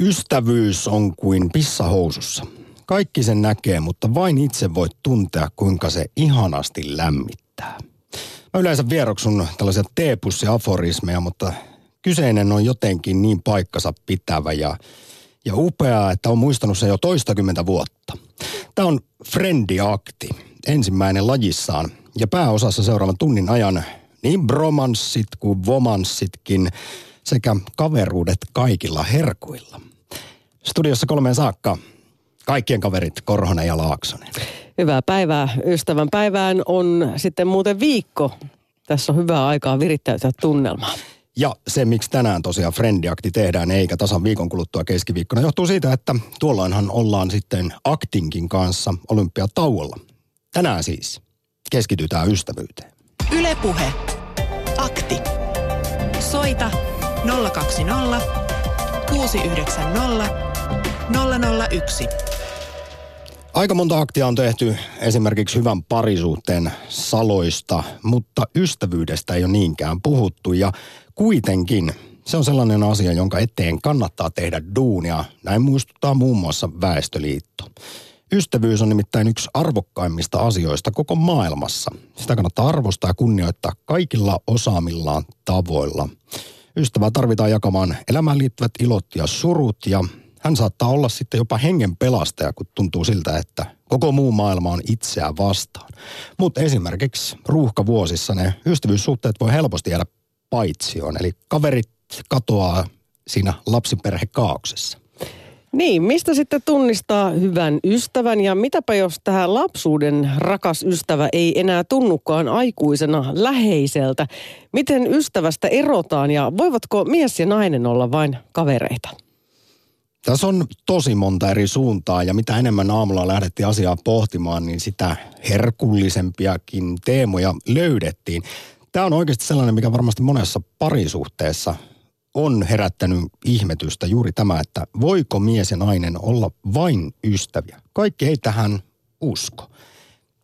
Ystävyys on kuin pissahousussa. Kaikki sen näkee, mutta vain itse voit tuntea, kuinka se ihanasti lämmittää. Mä yleensä vieroksun tällaisia teepussi-aforismeja, mutta kyseinen on jotenkin niin paikkansa pitävä ja, ja upeaa, että on muistanut sen jo toistakymmentä vuotta. Tämä on Friendiakti, ensimmäinen lajissaan, ja pääosassa seuraavan tunnin ajan niin bromanssit kuin vomanssitkin sekä kaveruudet kaikilla herkuilla. Studiossa kolmeen saakka kaikkien kaverit Korhonen ja Laaksonen. Hyvää päivää. Ystävän päivään on sitten muuten viikko. Tässä on hyvää aikaa virittäytyä tunnelmaa. Ja se, miksi tänään tosiaan Friendiakti tehdään eikä tasan viikon kuluttua keskiviikkona, johtuu siitä, että tuollainhan ollaan sitten Aktinkin kanssa olympiatauolla. Tänään siis keskitytään ystävyyteen. Ylepuhe. Akti. Soita 020 690 001. Aika monta aktia on tehty esimerkiksi hyvän parisuhteen saloista, mutta ystävyydestä ei ole niinkään puhuttu ja kuitenkin se on sellainen asia, jonka eteen kannattaa tehdä duunia. Näin muistuttaa muun muassa Väestöliitto. Ystävyys on nimittäin yksi arvokkaimmista asioista koko maailmassa. Sitä kannattaa arvostaa ja kunnioittaa kaikilla osaamillaan tavoilla. Ystävää tarvitaan jakamaan elämään liittyvät ilot ja surut ja hän saattaa olla sitten jopa hengen pelastaja, kun tuntuu siltä, että koko muu maailma on itseään vastaan. Mutta esimerkiksi ruuhkavuosissa ne ystävyyssuhteet voi helposti jäädä paitsioon, eli kaverit katoaa siinä lapsiperhekauksessa. Niin, mistä sitten tunnistaa hyvän ystävän ja mitäpä jos tähän lapsuuden rakas ystävä ei enää tunnukaan aikuisena läheiseltä? Miten ystävästä erotaan ja voivatko mies ja nainen olla vain kavereita? Tässä on tosi monta eri suuntaa ja mitä enemmän aamulla lähdettiin asiaa pohtimaan, niin sitä herkullisempiakin teemoja löydettiin. Tämä on oikeasti sellainen, mikä varmasti monessa parisuhteessa on herättänyt ihmetystä juuri tämä, että voiko mies ja nainen olla vain ystäviä. Kaikki ei tähän usko.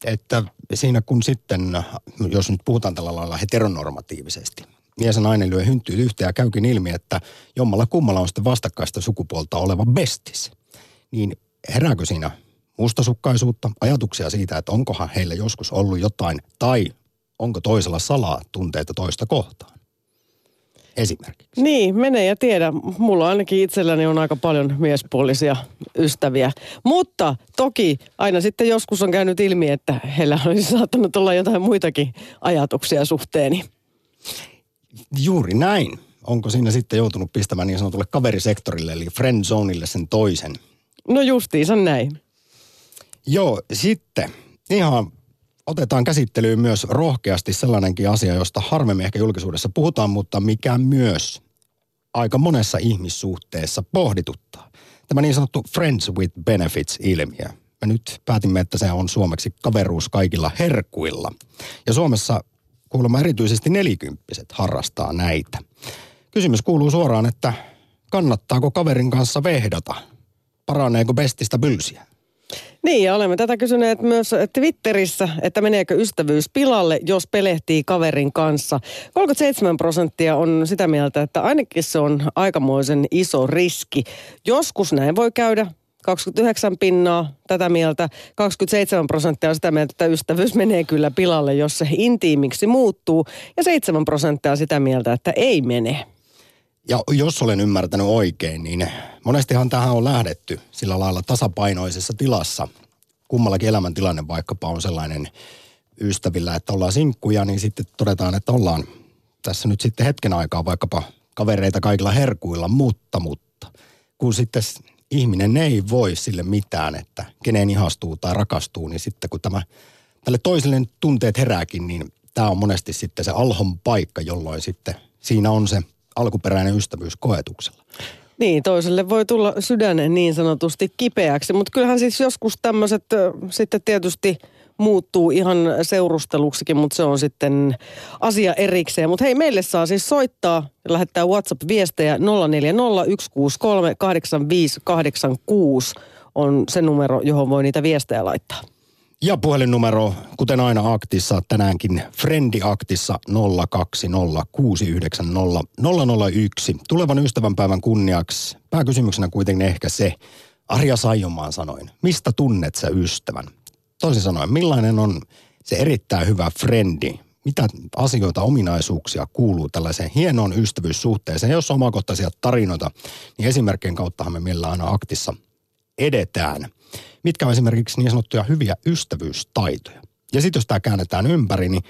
Että siinä kun sitten, jos nyt puhutaan tällä lailla heteronormatiivisesti, mies ja nainen lyö hynttyyt yhteen ja käykin ilmi, että jommalla kummalla on sitten vastakkaista sukupuolta oleva bestis. Niin herääkö siinä mustasukkaisuutta, ajatuksia siitä, että onkohan heillä joskus ollut jotain, tai onko toisella salaa tunteita toista kohtaan? Esimerkiksi. Niin, menee ja tiedä. Mulla ainakin itselläni on aika paljon miespuolisia ystäviä. Mutta toki aina sitten joskus on käynyt ilmi, että heillä olisi saattanut olla jotain muitakin ajatuksia suhteeni. Juuri näin. Onko siinä sitten joutunut pistämään niin sanotulle kaverisektorille, eli friend zoneille sen toisen? No justiinsa näin. Joo, sitten ihan otetaan käsittelyyn myös rohkeasti sellainenkin asia, josta harvemmin ehkä julkisuudessa puhutaan, mutta mikä myös aika monessa ihmissuhteessa pohdituttaa. Tämä niin sanottu Friends with Benefits-ilmiö. Me nyt päätimme, että se on suomeksi kaveruus kaikilla herkuilla. Ja Suomessa kuulemma erityisesti nelikymppiset harrastaa näitä. Kysymys kuuluu suoraan, että kannattaako kaverin kanssa vehdata? Paraneeko bestistä bylsiä? Niin, ja olemme tätä kysyneet myös Twitterissä, että meneekö ystävyys pilalle, jos pelehtii kaverin kanssa. 37 prosenttia on sitä mieltä, että ainakin se on aikamoisen iso riski. Joskus näin voi käydä, 29 pinnaa tätä mieltä, 27 prosenttia on sitä mieltä, että ystävyys menee kyllä pilalle, jos se intiimiksi muuttuu, ja 7 prosenttia on sitä mieltä, että ei mene. Ja jos olen ymmärtänyt oikein, niin monestihan tähän on lähdetty sillä lailla tasapainoisessa tilassa. Kummallakin elämäntilanne vaikkapa on sellainen ystävillä, että ollaan sinkkuja, niin sitten todetaan, että ollaan tässä nyt sitten hetken aikaa vaikkapa kavereita kaikilla herkuilla, mutta, mutta kun sitten ihminen ei voi sille mitään, että keneen ihastuu tai rakastuu, niin sitten kun tämä, tälle toiselle tunteet herääkin, niin tämä on monesti sitten se alhon paikka, jolloin sitten siinä on se alkuperäinen ystävyys koetuksella. Niin, toiselle voi tulla sydän niin sanotusti kipeäksi, mutta kyllähän siis joskus tämmöiset sitten tietysti muuttuu ihan seurusteluksikin, mutta se on sitten asia erikseen. Mutta hei, meille saa siis soittaa ja lähettää WhatsApp-viestejä 0401638586 on se numero, johon voi niitä viestejä laittaa. Ja puhelinnumero, kuten aina aktissa, tänäänkin Frendi-aktissa 020690001. Tulevan ystävänpäivän kunniaksi pääkysymyksenä kuitenkin ehkä se, Arja Saijomaan sanoin, mistä tunnet sä ystävän? Toisin sanoen, millainen on se erittäin hyvä frendi? Mitä asioita, ominaisuuksia kuuluu tällaiseen hienoon ystävyyssuhteeseen? Jos on omakohtaisia tarinoita, niin esimerkkien kauttahan me meillä aina aktissa edetään. Mitkä on esimerkiksi niin sanottuja hyviä ystävyystaitoja? Ja sitten jos tämä käännetään ympäri, niin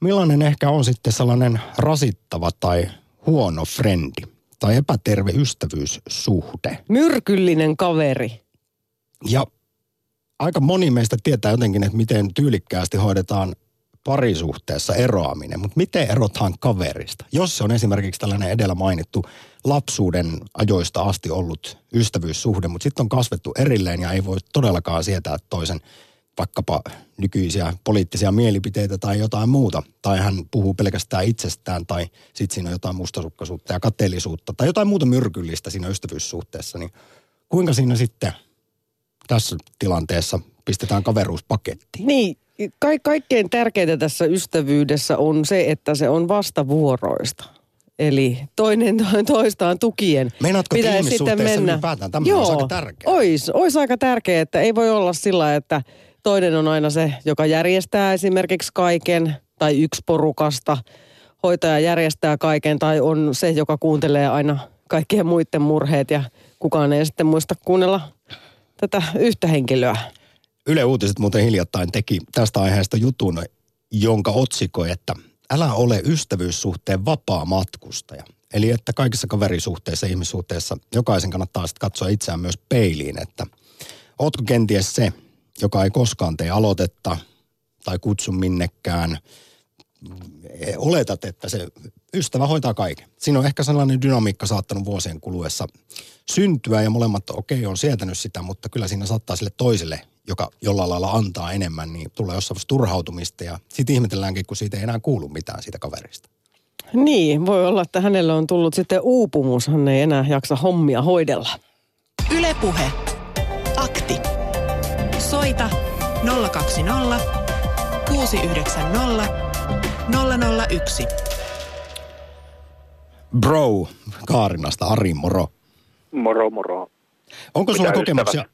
millainen ehkä on sitten sellainen rasittava tai huono frendi tai epäterve ystävyyssuhde? Myrkyllinen kaveri. Ja aika moni meistä tietää jotenkin, että miten tyylikkäästi hoidetaan parisuhteessa eroaminen, mutta miten erotaan kaverista? Jos se on esimerkiksi tällainen edellä mainittu lapsuuden ajoista asti ollut ystävyyssuhde, mutta sitten on kasvettu erilleen ja ei voi todellakaan sietää toisen vaikkapa nykyisiä poliittisia mielipiteitä tai jotain muuta. Tai hän puhuu pelkästään itsestään tai sitten siinä on jotain mustasukkaisuutta ja kateellisuutta tai jotain muuta myrkyllistä siinä ystävyyssuhteessa. Niin kuinka siinä sitten tässä tilanteessa pistetään kaveruuspakettiin? Niin, ka- kaikkein tärkeintä tässä ystävyydessä on se, että se on vastavuoroista. Eli toinen toistaan tukien. Meinaatko, pitäisi sitten mennä. ylipäätään tämmöinen olisi aika tärkeää? Ois, ois aika tärkeää, että ei voi olla sillä, että toinen on aina se, joka järjestää esimerkiksi kaiken, tai yksi porukasta, hoitaja järjestää kaiken, tai on se, joka kuuntelee aina kaikkien muiden murheet, ja kukaan ei sitten muista kuunnella tätä yhtä henkilöä. Yle Uutiset muuten hiljattain teki tästä aiheesta jutun, jonka otsikko, että älä ole ystävyyssuhteen vapaa matkustaja. Eli että kaikissa kaverisuhteissa ihmissuhteissa jokaisen kannattaa sitten katsoa itseään myös peiliin, että ootko kenties se, joka ei koskaan tee aloitetta tai kutsu minnekään. Oletat, että se ystävä hoitaa kaiken. Siinä on ehkä sellainen dynamiikka saattanut vuosien kuluessa syntyä ja molemmat, okei, okay, on sietänyt sitä, mutta kyllä siinä saattaa sille toiselle, joka jollain lailla antaa enemmän, niin tulee jossain vaiheessa turhautumista ja sitten ihmetelläänkin, kun siitä ei enää kuulu mitään siitä kaverista. Niin, voi olla, että hänelle on tullut sitten uupumus, hän ei enää jaksa hommia hoidella. Ylepuhe. Akti. Soita 020 690 001. Bro, Kaarinasta, Ari, moro. Moro, moro. Onko Mitä sulla ystävät? kokemuksia?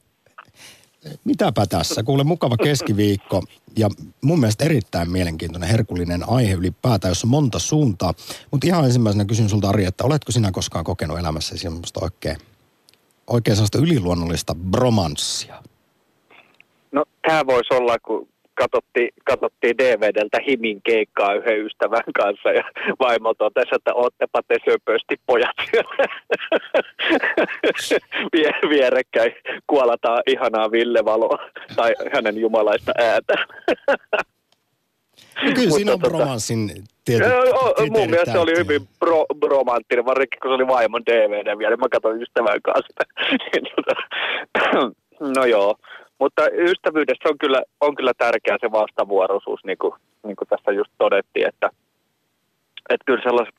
Mitäpä tässä? Kuule mukava keskiviikko ja mun mielestä erittäin mielenkiintoinen, herkullinen aihe ylipäätään, jossa on monta suuntaa. Mutta ihan ensimmäisenä kysyn sulta Ari, että oletko sinä koskaan kokenut elämässä semmoista oikein, oikein sellaista yliluonnollista bromanssia? No tämä voisi olla, kun katsottiin, katsottiin DVDltä Himin keikkaa yhden ystävän kanssa ja vaimo totesi, että oottepa te söpösti pojat. Vie, vierekkäin kuolataan ihanaa Ville Valoa tai hänen jumalaista ääntä. No kyllä siinä on Mutta tota- bromanssin tietyt Joo, joo, mun mielestä se oli hyvin pro, romanttinen, varsinkin kun se oli vaimon DVD vielä. Mä katsoin ystävän kanssa. Niin tota, no joo, mutta ystävyydessä on kyllä, on kyllä tärkeää se vastavuoroisuus, niin kuin, niin kuin tässä just todettiin, että, että kyllä sellaiset,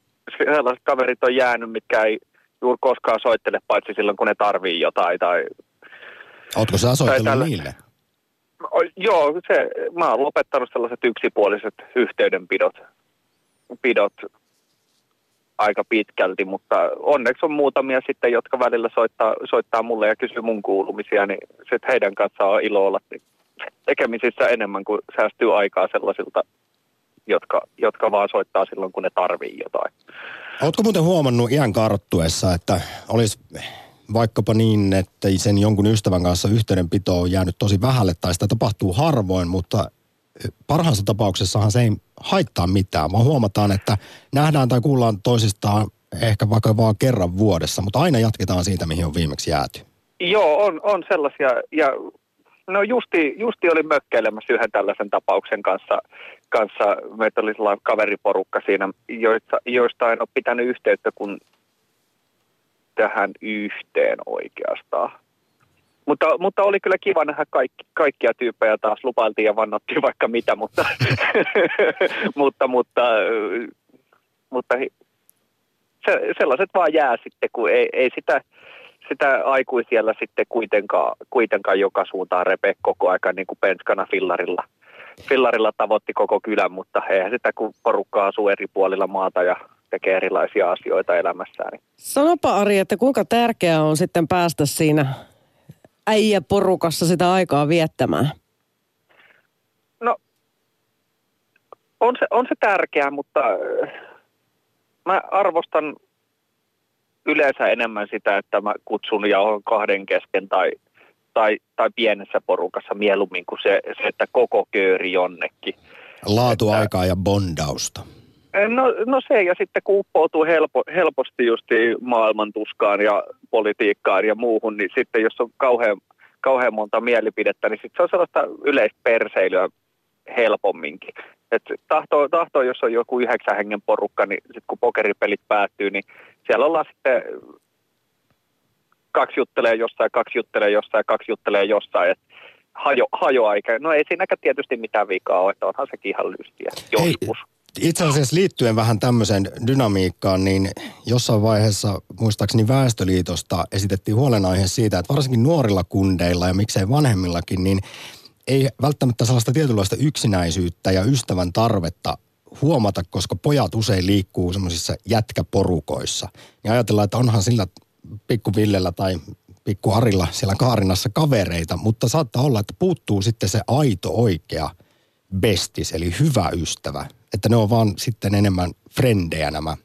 sellaiset kaverit on jäänyt, mitkä ei juuri koskaan soittele, paitsi silloin kun ne tarvii jotain. Tai, Ootko sä soitellut tällä- niille? O, joo, se, mä oon lopettanut sellaiset yksipuoliset yhteydenpidot pidot aika pitkälti, mutta onneksi on muutamia sitten, jotka välillä soittaa, soittaa mulle ja kysyy mun kuulumisia, niin sitten heidän kanssaan on ilo olla tekemisissä enemmän kuin säästyy aikaa sellaisilta, jotka, jotka vaan soittaa silloin, kun ne tarvii jotain. Ootko muuten huomannut iän karttuessa, että olisi vaikkapa niin, että sen jonkun ystävän kanssa yhteydenpito on jäänyt tosi vähälle tai sitä tapahtuu harvoin, mutta parhaassa tapauksessahan se ei haittaa mitään, vaan huomataan, että nähdään tai kuullaan toisistaan ehkä vaikka vaan kerran vuodessa, mutta aina jatketaan siitä, mihin on viimeksi jääty. Joo, on, on sellaisia. Ja no justi, justi oli mökkeilemässä yhden tällaisen tapauksen kanssa. kanssa. Meitä oli sellainen kaveriporukka siinä, joista, joista en ole pitänyt yhteyttä kuin tähän yhteen oikeastaan. Mutta, mutta oli kyllä kiva nähdä kaikki, kaikkia tyyppejä taas. Lupailtiin ja vannottiin vaikka mitä, mutta, mutta, mutta, mutta se, sellaiset vaan jää sitten, kun ei, ei sitä, sitä aikuisiellä sitten kuitenkaan, kuitenkaan joka suuntaan repe koko aika niin kuin penskana fillarilla. Fillarilla tavoitti koko kylän, mutta eihän sitä kun porukka asuu eri puolilla maata ja tekee erilaisia asioita elämässään. Niin Sanopa Ari, että kuinka tärkeää on sitten päästä siinä äijäporukassa sitä aikaa viettämään? No, on se, on se tärkeää, mutta äh, mä arvostan yleensä enemmän sitä, että mä kutsun ja olen kahden kesken tai, tai, tai pienessä porukassa mieluummin kuin se, se että koko kööri jonnekin. Laatuaikaa ja bondausta. No, no se, ja sitten kun uppoutuu helpo, helposti just maailmantuskaan ja politiikkaan ja muuhun, niin sitten jos on kauhean, kauhean monta mielipidettä, niin sitten se on sellaista yleistä perseilyä helpomminkin. Et tahto, tahto, jos on joku yhdeksän hengen porukka, niin sitten kun pokeripelit päättyy, niin siellä ollaan sitten kaksi juttelee jossain, kaksi juttelee jossain, kaksi juttelee jossain. Et hajo, hajoa eikä, no ei siinäkään tietysti mitään vikaa ole, että onhan sekin ihan lystiä joskus. Hei itse asiassa liittyen vähän tämmöiseen dynamiikkaan, niin jossain vaiheessa muistaakseni Väestöliitosta esitettiin huolenaihe siitä, että varsinkin nuorilla kundeilla ja miksei vanhemmillakin, niin ei välttämättä sellaista tietynlaista yksinäisyyttä ja ystävän tarvetta huomata, koska pojat usein liikkuu semmoisissa jätkäporukoissa. Niin ajatellaan, että onhan sillä pikku Villellä tai pikku Arilla siellä Kaarinassa kavereita, mutta saattaa olla, että puuttuu sitten se aito oikea bestis, eli hyvä ystävä, että ne on vaan sitten enemmän frendejä nämä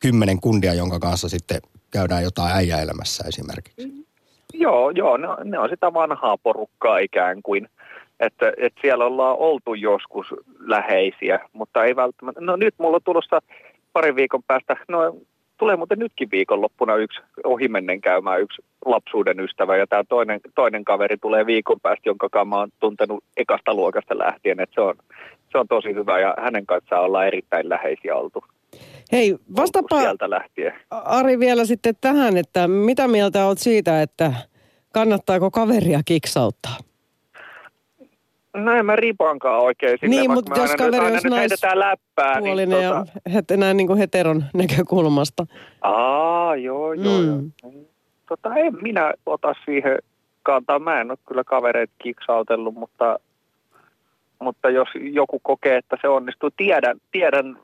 kymmenen kundia, jonka kanssa sitten käydään jotain äijäelämässä esimerkiksi. Mm. Joo, joo, ne, ne on sitä vanhaa porukkaa ikään kuin. Että, että siellä ollaan oltu joskus läheisiä, mutta ei välttämättä. No nyt mulla on tulossa parin viikon päästä, no tulee muuten nytkin viikonloppuna yksi ohimennen käymään yksi lapsuuden ystävä ja tämä toinen, toinen kaveri tulee viikon päästä, jonka mä oon tuntenut ekasta luokasta lähtien, että se on, se on tosi hyvä ja hänen kanssaan ollaan erittäin läheisiä oltu. Hei, vastapa sieltä lähtien. Ari vielä sitten tähän, että mitä mieltä olet siitä, että kannattaako kaveria kiksauttaa? No en mä ripaankaan oikein sille, Niin, mutta jos kaveri olisi läppää, niin tota... ja het, näin niin kuin heteron näkökulmasta. Aa, joo, joo. Mm. joo. Tota, en minä ota siihen kantaa. Mä en ole kyllä kavereet kiksautellut, mutta, mutta jos joku kokee, että se onnistuu, tiedän, tiedän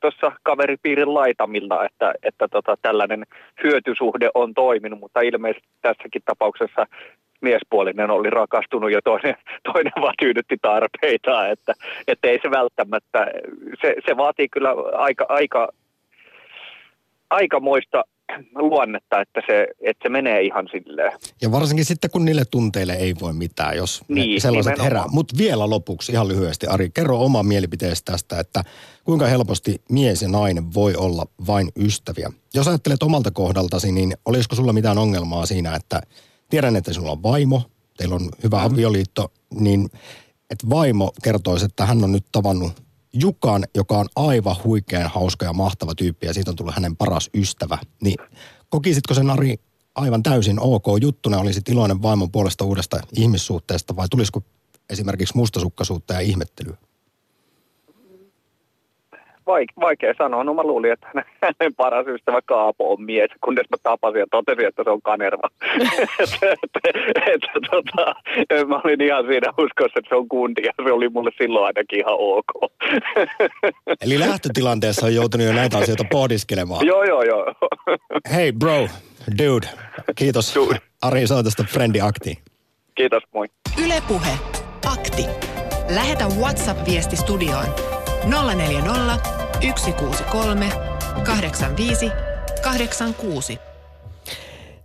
tuossa kaveripiirin laitamilla, että, että tota, tällainen hyötysuhde on toiminut, mutta ilmeisesti tässäkin tapauksessa miespuolinen oli rakastunut ja toinen, toinen vaan tyydytti tarpeita, että, että ei se välttämättä, se, se vaatii kyllä aika, aika, aika muista luonnetta, että se, että se menee ihan silleen. Ja varsinkin sitten, kun niille tunteille ei voi mitään, jos niin, sellaiset nimenomaan. herää. Mutta vielä lopuksi ihan lyhyesti, Ari, kerro oma mielipiteesi tästä, että kuinka helposti mies ja nainen voi olla vain ystäviä. Jos ajattelet omalta kohdaltasi, niin olisiko sulla mitään ongelmaa siinä, että tiedän, että sinulla on vaimo, teillä on hyvä mm. avioliitto, niin että vaimo kertoisi, että hän on nyt tavannut Jukan, joka on aivan huikean hauska ja mahtava tyyppi ja siitä on tullut hänen paras ystävä. Niin kokisitko sen Ari aivan täysin ok juttuna, olisit iloinen vaimon puolesta uudesta ihmissuhteesta vai tulisiko esimerkiksi mustasukkaisuutta ja ihmettelyä? Vaik- vaikea sanoa. No mä luulin, että hänen paras ystävä Kaapo on mies, kunnes mä tapasin ja totesin, että se on Kanerva. että, että, että, tota, mä olin ihan siinä uskossa, että se on kundi ja se oli mulle silloin ainakin ihan ok. Eli lähtötilanteessa on joutunut jo näitä asioita pohdiskelemaan. joo, joo, joo. Hei bro, dude, kiitos dude. Ari soitosta Friendi Akti. Kiitos, moi. Ylepuhe Akti. Lähetä WhatsApp-viesti studioon 040 163 85 86.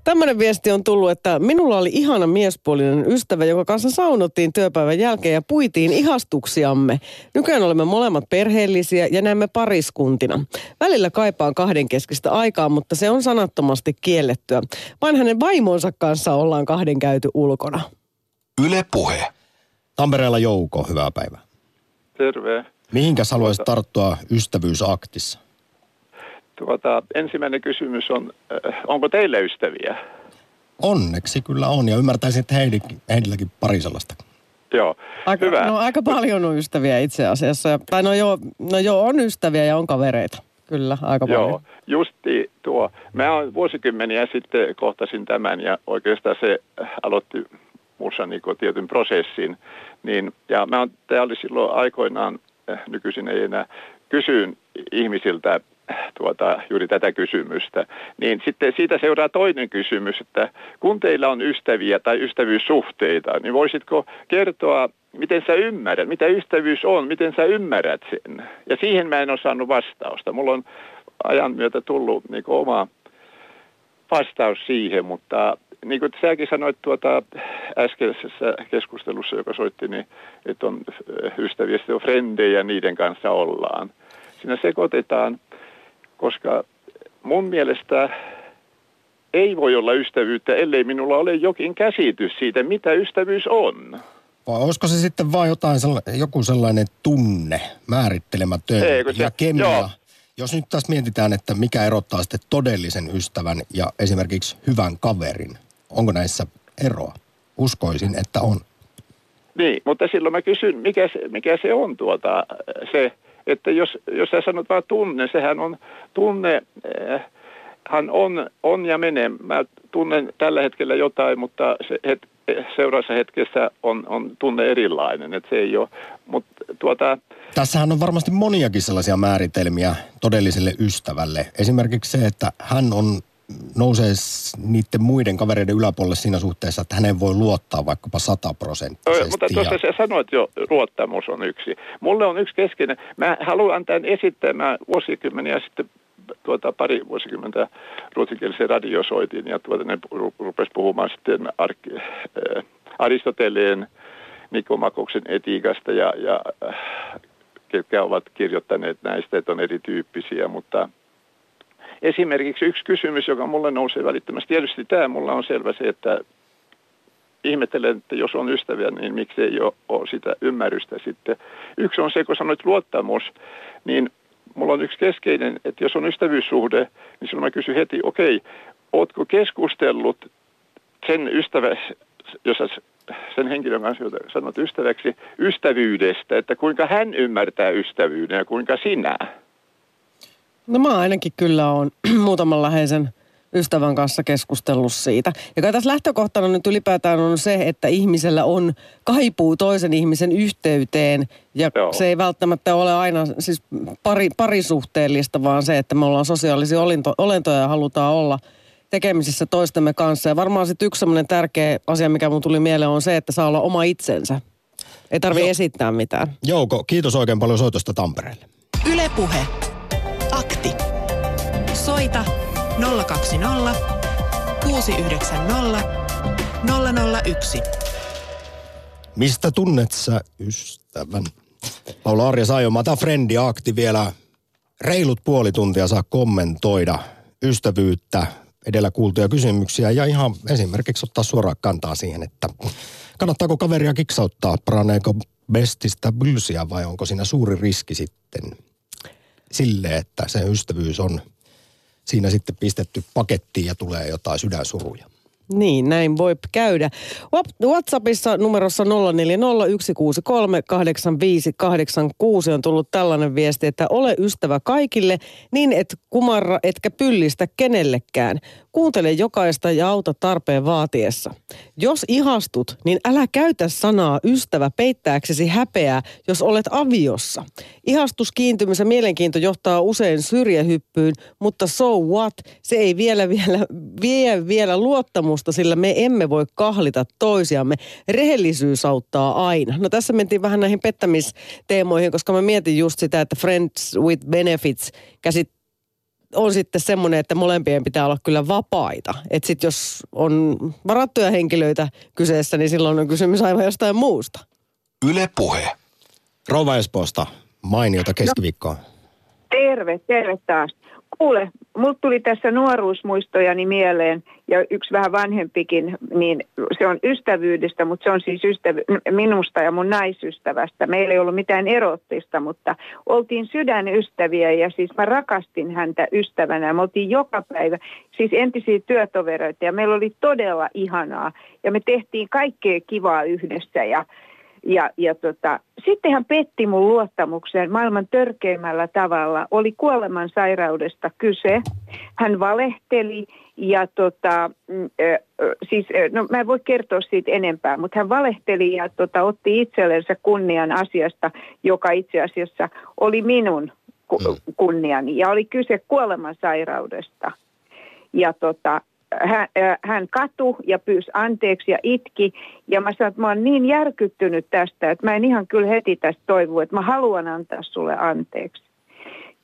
Tämmöinen viesti on tullut, että minulla oli ihana miespuolinen ystävä, joka kanssa saunottiin työpäivän jälkeen ja puitiin ihastuksiamme. Nykyään olemme molemmat perheellisiä ja näemme pariskuntina. Välillä kaipaan kahdenkeskistä aikaa, mutta se on sanattomasti kiellettyä. Vain hänen vaimonsa kanssa ollaan kahden käyty ulkona. Yle Puhe. Tampereella Jouko, hyvää päivää. Terve. Mihinkäs haluaisit tarttua ystävyysaktissa? Tuota, ensimmäinen kysymys on, äh, onko teille ystäviä? Onneksi kyllä on, ja ymmärtäisin, että heidilläkin pari sellaista. Joo, aika, hyvä. No aika paljon on ystäviä itse asiassa. Tai no joo, no joo, on ystäviä ja on kavereita. Kyllä, aika paljon. Joo, justi tuo. Mä oon vuosikymmeniä sitten kohtasin tämän ja oikeastaan se aloitti muussa niin tietyn prosessin. Niin, ja mä oon, tämä oli silloin aikoinaan, nykyisin ei enää, kysyin ihmisiltä tuota, juuri tätä kysymystä, niin sitten siitä seuraa toinen kysymys, että kun teillä on ystäviä tai ystävyyssuhteita, niin voisitko kertoa, miten sä ymmärrät, mitä ystävyys on, miten sä ymmärrät sen? Ja siihen mä en ole saanut vastausta. Mulla on ajan myötä tullut niin oma vastaus siihen, mutta niin kuin säkin sanoit tuota äskeisessä keskustelussa, joka soitti, niin että on ystäviä, on frendejä, niiden kanssa ollaan. Siinä sekoitetaan koska mun mielestä ei voi olla ystävyyttä, ellei minulla ole jokin käsitys siitä, mitä ystävyys on. Vai olisiko se sitten vain jotain joku sellainen tunne, määrittelemätön Eikö se, ja kemia? Joo. Jos nyt taas mietitään, että mikä erottaa sitten todellisen ystävän ja esimerkiksi hyvän kaverin, onko näissä eroa? Uskoisin, että on. Niin, mutta silloin mä kysyn, mikä se, mikä se on tuota, se että jos, jos sä sanot vaan tunne, sehän on tunne, äh, hän on, on ja menee. Mä tunnen tällä hetkellä jotain, mutta se het, seuraavassa hetkessä on, on tunne erilainen. Että se ei ole, mutta tuota... Tässähän on varmasti moniakin sellaisia määritelmiä todelliselle ystävälle. Esimerkiksi se, että hän on nousee niiden muiden kavereiden yläpuolelle siinä suhteessa, että hänen voi luottaa vaikkapa sataprosenttisesti. No, mutta tuossa ja... sä sanoit jo, luottamus on yksi. Mulle on yksi keskeinen. Mä haluan tämän esittää. Mä vuosikymmeniä sitten tuota, pari vuosikymmentä ruotsinkielisen radiosoitin ja tuota, ne rupesi puhumaan sitten arki, äh, Aristoteleen Nikomakoksen etiikasta ja, ja äh, ketkä ovat kirjoittaneet näistä, että on erityyppisiä, mutta Esimerkiksi yksi kysymys, joka mulle nousee välittömästi. Tietysti tämä mulla on selvä se, että ihmettelen, että jos on ystäviä, niin miksi ei ole, sitä ymmärrystä sitten. Yksi on se, kun sanoit luottamus, niin mulla on yksi keskeinen, että jos on ystävyyssuhde, niin silloin mä kysyn heti, okei, okay, ootko keskustellut sen ystävä, jos sen henkilön kanssa, jota sanot ystäväksi, ystävyydestä, että kuinka hän ymmärtää ystävyyden ja kuinka sinä? No mä ainakin kyllä on muutaman läheisen ystävän kanssa keskustellut siitä. Ja kai tässä lähtökohtana nyt ylipäätään on se, että ihmisellä on kaipuu toisen ihmisen yhteyteen. Ja Joo. se ei välttämättä ole aina siis pari, parisuhteellista, vaan se, että me ollaan sosiaalisia olinto, olentoja ja halutaan olla tekemisissä toistemme kanssa. Ja varmaan sitten yksi sellainen tärkeä asia, mikä mun tuli mieleen, on se, että saa olla oma itsensä. Ei tarvi esittää mitään. Jouko, kiitos oikein paljon soitosta Tampereelle. Ylepuhe. Soita 020 690 001. Mistä tunnet sä ystävän? Laula Arja Saijomaa, tämä Frendi Akti vielä reilut puoli tuntia saa kommentoida ystävyyttä, edellä kuultuja kysymyksiä ja ihan esimerkiksi ottaa suoraan kantaa siihen, että kannattaako kaveria kiksauttaa, paraneeko bestistä bylsiä vai onko siinä suuri riski sitten sille, että se ystävyys on siinä sitten pistetty pakettiin ja tulee jotain sydänsuruja. Niin, näin voi käydä. WhatsAppissa numerossa 0401638586 on tullut tällainen viesti, että ole ystävä kaikille niin et kumarra etkä pyllistä kenellekään. Kuuntele jokaista ja auta tarpeen vaatiessa. Jos ihastut, niin älä käytä sanaa ystävä peittääksesi häpeää, jos olet aviossa. Ihastus, kiintymys ja mielenkiinto johtaa usein syrjähyppyyn, mutta so what? Se ei vielä, vielä vie vielä luottamusta, sillä me emme voi kahlita toisiamme. Rehellisyys auttaa aina. No tässä mentiin vähän näihin pettämisteemoihin, koska mä mietin just sitä, että Friends with Benefits käsit on sitten semmoinen, että molempien pitää olla kyllä vapaita. Että sitten jos on varattuja henkilöitä kyseessä, niin silloin on kysymys aivan jostain muusta. Yle Puhe. Rova Espoosta, mainiota keskiviikkoa. No, terve, terve taas. Kuule, mulla tuli tässä nuoruusmuistojani mieleen ja yksi vähän vanhempikin, niin se on ystävyydestä, mutta se on siis ystävy- minusta ja mun naisystävästä. Meillä ei ollut mitään erottista, mutta oltiin sydänystäviä ja siis mä rakastin häntä ystävänä. Me oltiin joka päivä, siis entisiä työtovereita ja meillä oli todella ihanaa ja me tehtiin kaikkea kivaa yhdessä ja Ja, ja tota, sitten hän petti mun luottamukseen maailman törkeimmällä tavalla. Oli kuoleman sairaudesta kyse. Hän valehteli ja tota, mm, siis, no mä en voi kertoa siitä enempää, mutta hän valehteli ja tota, otti itsellensä kunnian asiasta, joka itse asiassa oli minun mm. kunniani. Ja oli kyse kuolemansairaudesta. Ja tota, hän, hän katu ja pyysi anteeksi ja itki. Ja mä sanoin, että mä oon niin järkyttynyt tästä, että mä en ihan kyllä heti tästä toivu, että mä haluan antaa sulle anteeksi.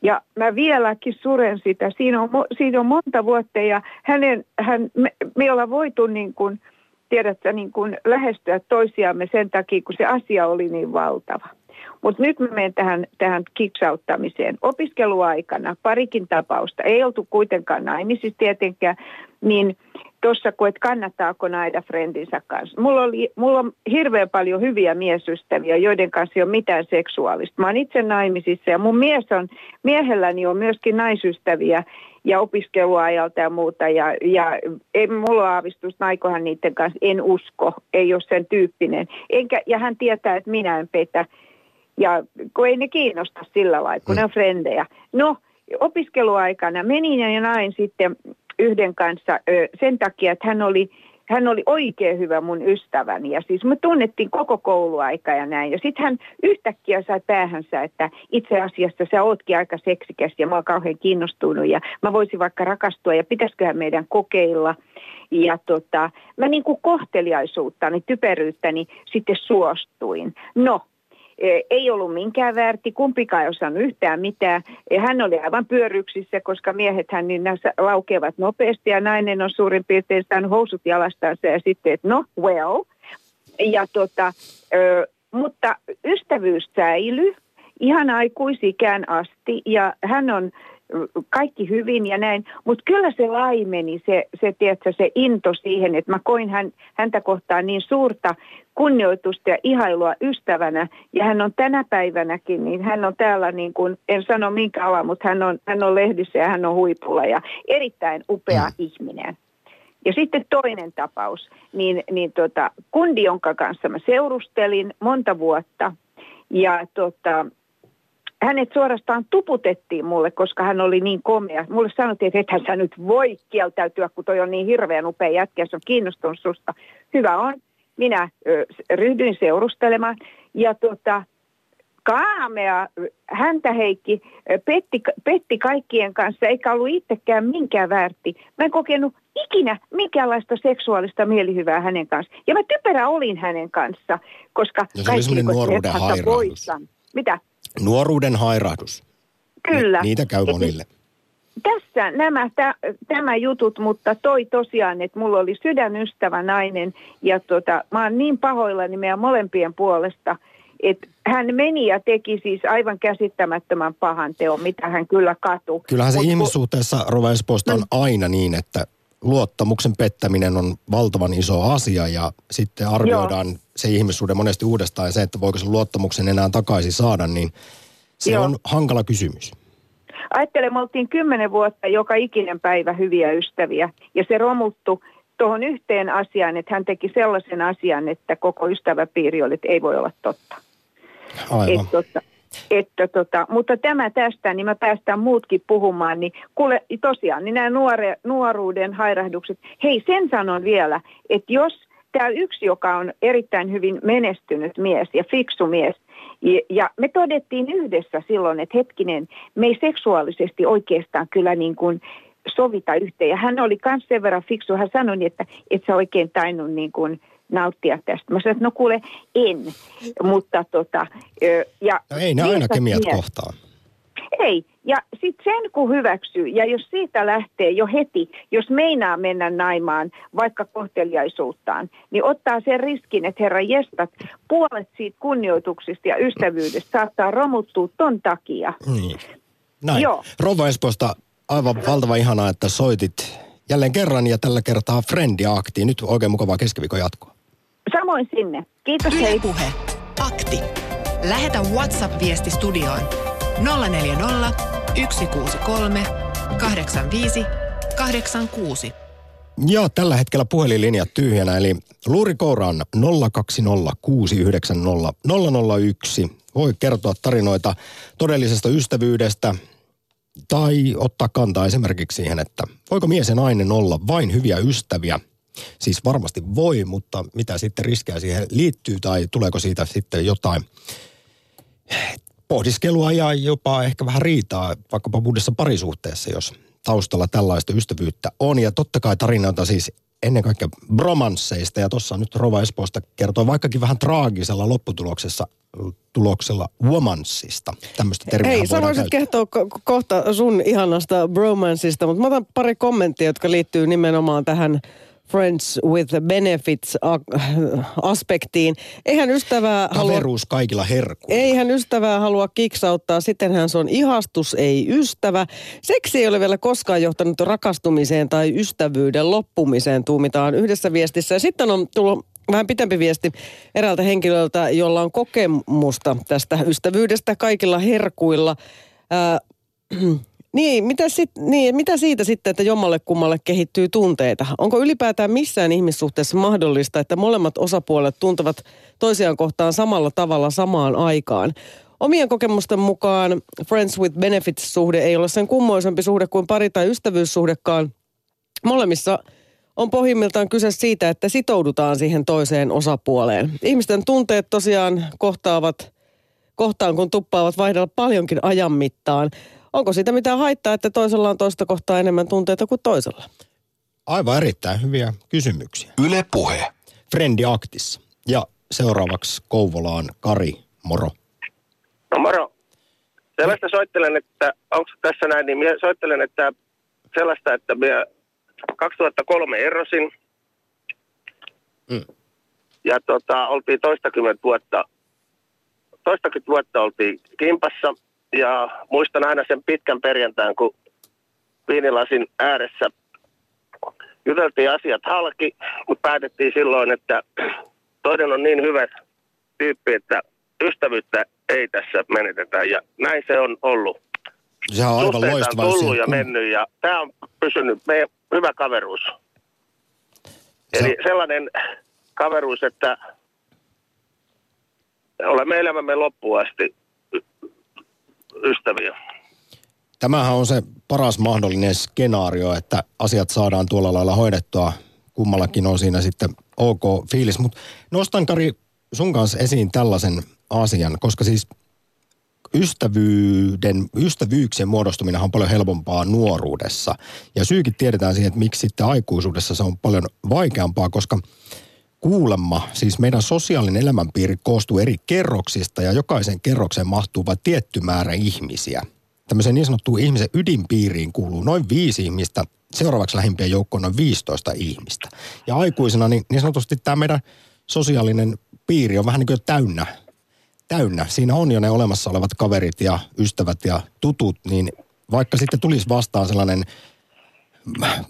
Ja mä vieläkin suren sitä. Siinä on, siinä on monta vuotta ja hänen, hän, me, me ollaan voitu niin kuin, tiedätkö, niin kuin lähestyä toisiamme sen takia, kun se asia oli niin valtava. Mutta nyt mä menen tähän, tähän kiksauttamiseen. Opiskeluaikana parikin tapausta, ei oltu kuitenkaan naimisissa tietenkään, niin tuossa kun et kannattaako naida friendinsä kanssa. Mulla, oli, mulla on hirveän paljon hyviä miesystäviä, joiden kanssa ei ole mitään seksuaalista. Mä oon itse naimisissa ja mun mies on, miehelläni on myöskin naisystäviä ja opiskeluajalta ja muuta. Ja, ja ei mulla ole aavistusta, naikohan niiden kanssa, en usko, ei ole sen tyyppinen. Enkä, ja hän tietää, että minä en petä. Ja kun ei ne kiinnosta sillä lailla, kun mm. ne on frendejä. No, opiskeluaikana menin ja näin sitten yhden kanssa ö, sen takia, että hän oli, hän oli oikein hyvä mun ystäväni. Ja siis me tunnettiin koko kouluaika ja näin. Ja sitten hän yhtäkkiä sai päähänsä, että itse asiassa sä ootkin aika seksikäs ja mä oon kauhean kiinnostunut. Ja mä voisin vaikka rakastua ja pitäisiköhän meidän kokeilla. Ja tota, mä niin kuin kohteliaisuuttani, typeryyttäni sitten suostuin. No, ei ollut minkään väärti, kumpikaan ei osannut yhtään mitään. Hän oli aivan pyöryksissä, koska miehethän niin laukeavat nopeasti ja nainen on suurin piirtein saanut housut jalastansa ja sitten, että no, well. Ja tota, mutta ystävyys säilyi ihan aikuisikään asti ja hän on kaikki hyvin ja näin, mutta kyllä se laimeni, se, se, tiedätkö, se into siihen, että mä koin hän, häntä kohtaan niin suurta kunnioitusta ja ihailua ystävänä. Ja hän on tänä päivänäkin, niin hän on täällä niin kuin, en sano minkä ala, mutta hän on, hän on lehdissä ja hän on huipulla ja erittäin upea mm. ihminen. Ja sitten toinen tapaus, niin, niin tota, kundi, jonka kanssa mä seurustelin monta vuotta, ja tota, hänet suorastaan tuputettiin mulle, koska hän oli niin komea. Mulle sanottiin, että ethän sä nyt voi kieltäytyä, kun toi on niin hirveän upea jätkä, se on kiinnostunut susta. Hyvä on. Minä ö, ryhdyin seurustelemaan ja tota, kaamea häntä Heikki petti, petti kaikkien kanssa, eikä ollut itsekään minkään väärti. Mä en kokenut ikinä minkäänlaista seksuaalista mielihyvää hänen kanssa. Ja mä typerä olin hänen kanssa, koska ja se kaikki nuoruuden Mitä? Nuoruuden hairahdus. Kyllä. Ni, niitä käy monille. Tässä nämä tä, tämä jutut, mutta toi tosiaan, että mulla oli sydänystävä nainen ja tota, mä oon niin pahoillani meidän molempien puolesta, että hän meni ja teki siis aivan käsittämättömän pahan teon, mitä hän kyllä katu. Kyllähän se Mut, ihmissuhteessa Rova on mm. aina niin, että luottamuksen pettäminen on valtavan iso asia ja sitten arvioidaan Joo. se ihmissuhde monesti uudestaan ja se, että voiko se luottamuksen enää takaisin saada, niin se Joo. on hankala kysymys. Ajattelen, me oltiin kymmenen vuotta joka ikinen päivä hyviä ystäviä ja se romuttu tuohon yhteen asiaan, että hän teki sellaisen asian, että koko ystäväpiiri oli, että ei voi olla totta. Aivan. Et, totta, että tota, mutta tämä tästä, niin mä päästään muutkin puhumaan, niin kuule tosiaan, niin nämä nuore, nuoruuden hairahdukset, hei sen sanon vielä, että jos tämä yksi, joka on erittäin hyvin menestynyt mies ja fiksu mies, ja, me todettiin yhdessä silloin, että hetkinen, me ei seksuaalisesti oikeastaan kyllä niin kuin sovita yhteen. Ja hän oli myös sen verran fiksu, hän sanoi, että et sä oikein tainnut niin kuin nauttia tästä. Mä sanoin, että no kuule, en. Mutta tota... Ja no ei ne aina kemiat mies, kohtaa. Ei. Ja sitten sen kun hyväksyy, ja jos siitä lähtee jo heti, jos meinaa mennä naimaan vaikka kohteliaisuuttaan, niin ottaa sen riskin, että herra jestat, puolet siitä kunnioituksista ja ystävyydestä saattaa romuttua ton takia. Niin. Näin. Joo. Rova Espoosta, aivan valtava ihanaa, että soitit jälleen kerran ja tällä kertaa Friendia-aktiin. Nyt oikein mukavaa keskiviikon jatkoa. Samoin sinne. Kiitos Yle hei. Puhe. Akti. Lähetä WhatsApp-viesti studioon 040 163 85 86. Ja tällä hetkellä puhelinlinjat tyhjänä, eli luuri kouraan 020690001. Voi kertoa tarinoita todellisesta ystävyydestä tai ottaa kantaa esimerkiksi siihen, että voiko mies ja nainen olla vain hyviä ystäviä. Siis varmasti voi, mutta mitä sitten riskejä siihen liittyy tai tuleeko siitä sitten jotain pohdiskelua ja jopa ehkä vähän riitaa vaikkapa uudessa parisuhteessa, jos taustalla tällaista ystävyyttä on. Ja totta kai tarinoita siis ennen kaikkea bromansseista. Ja tuossa nyt Rova Espoosta kertoo vaikkakin vähän traagisella lopputuloksessa tuloksella womansista. Tämmöistä termiä Hei, sä voisit kertoa ko- kohta sun ihanasta bromansista, mutta mä otan pari kommenttia, jotka liittyy nimenomaan tähän Friends with Benefits-aspektiin. Eihän ystävää halua... Kaveruus kaikilla herkuilla. Eihän ystävää halua kiksauttaa, sittenhän se on ihastus, ei ystävä. Seksi ei ole vielä koskaan johtanut rakastumiseen tai ystävyyden loppumiseen, tuumitaan yhdessä viestissä. Ja sitten on tullut vähän pitempi viesti eräältä henkilöltä, jolla on kokemusta tästä ystävyydestä kaikilla herkuilla. Äh, Niin mitä, sit, niin, mitä siitä sitten, että jommalle kummalle kehittyy tunteita? Onko ylipäätään missään ihmissuhteessa mahdollista, että molemmat osapuolet tuntevat toisiaan kohtaan samalla tavalla samaan aikaan? Omien kokemusten mukaan Friends with Benefits-suhde ei ole sen kummoisempi suhde kuin pari- tai ystävyyssuhdekaan. Molemmissa on pohjimmiltaan kyse siitä, että sitoudutaan siihen toiseen osapuoleen. Ihmisten tunteet tosiaan kohtaavat kohtaan, kun tuppaavat vaihdella paljonkin ajan mittaan. Onko siitä mitään haittaa, että toisella on toista kohtaa enemmän tunteita kuin toisella? Aivan erittäin hyviä kysymyksiä. Yle Puhe. Frendi Aktissa. Ja seuraavaksi Kouvolaan Kari, moro. No moro. Sellaista soittelen, että onko tässä näin, niin minä soittelen, että sellaista, että minä 2003 erosin. Mm. Ja tota, oltiin toistakymmentä vuotta, toistakymmentä vuotta oltiin kimpassa ja muistan aina sen pitkän perjantain, kun viinilasin ääressä juteltiin asiat halki, mutta päätettiin silloin, että toinen on niin hyvä tyyppi, että ystävyyttä ei tässä menetetä. Ja näin se on ollut. Se on aivan loistava. on tullut ja mennyt ja tämä on pysynyt meidän hyvä kaveruus. Se... Eli sellainen kaveruus, että olemme elämämme loppuun asti ystäviä. Tämähän on se paras mahdollinen skenaario, että asiat saadaan tuolla lailla hoidettua. Kummallakin on siinä sitten ok fiilis. Mutta nostan Kari sun kanssa esiin tällaisen asian, koska siis ystävyyden, ystävyyksien muodostuminen on paljon helpompaa nuoruudessa. Ja syykin tiedetään siihen, että miksi sitten aikuisuudessa se on paljon vaikeampaa, koska kuulemma, siis meidän sosiaalinen elämänpiiri koostuu eri kerroksista ja jokaisen kerrokseen mahtuu vain tietty määrä ihmisiä. Tämmöiseen niin sanottuun ihmisen ydinpiiriin kuuluu noin viisi ihmistä, seuraavaksi lähimpien joukkoon noin 15 ihmistä. Ja aikuisena niin, niin sanotusti tämä meidän sosiaalinen piiri on vähän niin kuin täynnä. Täynnä. Siinä on jo ne olemassa olevat kaverit ja ystävät ja tutut, niin vaikka sitten tulisi vastaan sellainen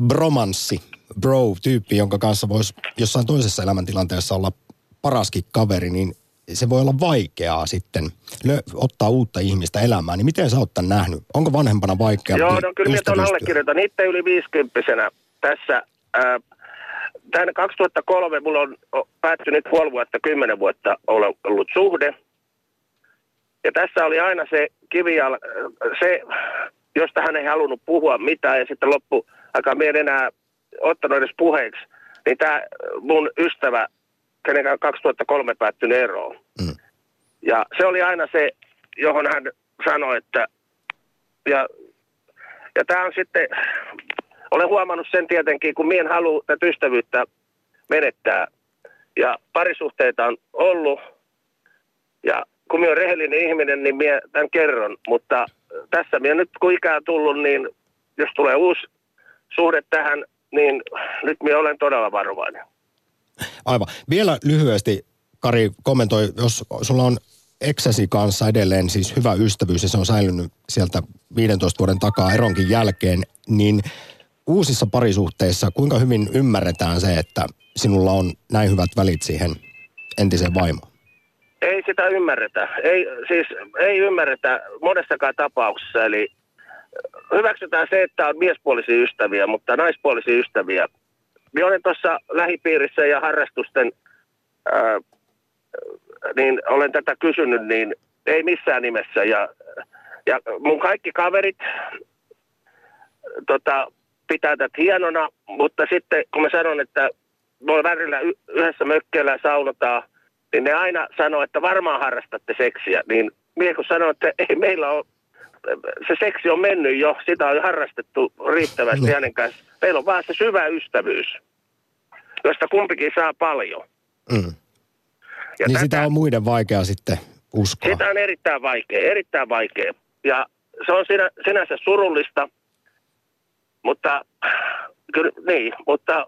bromanssi, bro-tyyppi, jonka kanssa voisi jossain toisessa elämäntilanteessa olla paraskin kaveri, niin se voi olla vaikeaa sitten lö- ottaa uutta ihmistä elämään. Niin miten sä oot tämän nähnyt? Onko vanhempana vaikeaa Joo, no kyllä minä tuon allekirjoitan. Itse yli 50 tässä. Ää, tämän 2003 mulla on päättynyt puoli vuotta, kymmenen vuotta ollut suhde. Ja tässä oli aina se kivial, se, josta hän ei halunnut puhua mitään ja sitten loppu aika minä enää ottanut edes puheeksi, niin tämä mun ystävä, kenen 2003 päättynyt eroon. Mm. Ja se oli aina se, johon hän sanoi, että ja, ja tämä on sitten, olen huomannut sen tietenkin, kun mien halu tätä ystävyyttä menettää. Ja parisuhteita on ollut. Ja kun minä olen rehellinen ihminen, niin minä tämän kerron. Mutta tässä minä nyt kun ikää tullut, niin jos tulee uusi suhde tähän, niin nyt minä olen todella varovainen. Aivan. Vielä lyhyesti, Kari, kommentoi, jos sulla on eksäsi kanssa edelleen siis hyvä ystävyys ja se on säilynyt sieltä 15 vuoden takaa eronkin jälkeen, niin uusissa parisuhteissa kuinka hyvin ymmärretään se, että sinulla on näin hyvät välit siihen entiseen vaimoon? Ei sitä ymmärretä. Ei, siis ei ymmärretä monessakaan tapauksessa. Eli hyväksytään se, että on miespuolisia ystäviä, mutta naispuolisia ystäviä minä olen tuossa lähipiirissä ja harrastusten, ää, niin olen tätä kysynyt, niin ei missään nimessä. Ja, ja mun kaikki kaverit tota, pitää tätä hienona, mutta sitten kun mä sanon, että voi välillä y- yhdessä mökkeellä saunotaan, niin ne aina sanoo, että varmaan harrastatte seksiä. Niin minä kun sanon, että ei meillä ole, se seksi on mennyt jo, sitä on harrastettu riittävästi Niin. hänen kanssa. Meillä on vaan se syvä ystävyys, josta kumpikin saa paljon. Mm. Ja Niin tätä- sitä on muiden vaikea sitten uskoa. Sitä on erittäin vaikea, erittäin vaikea. Ja se on sinä, sinänsä surullista, mutta kyllä, niin, mutta...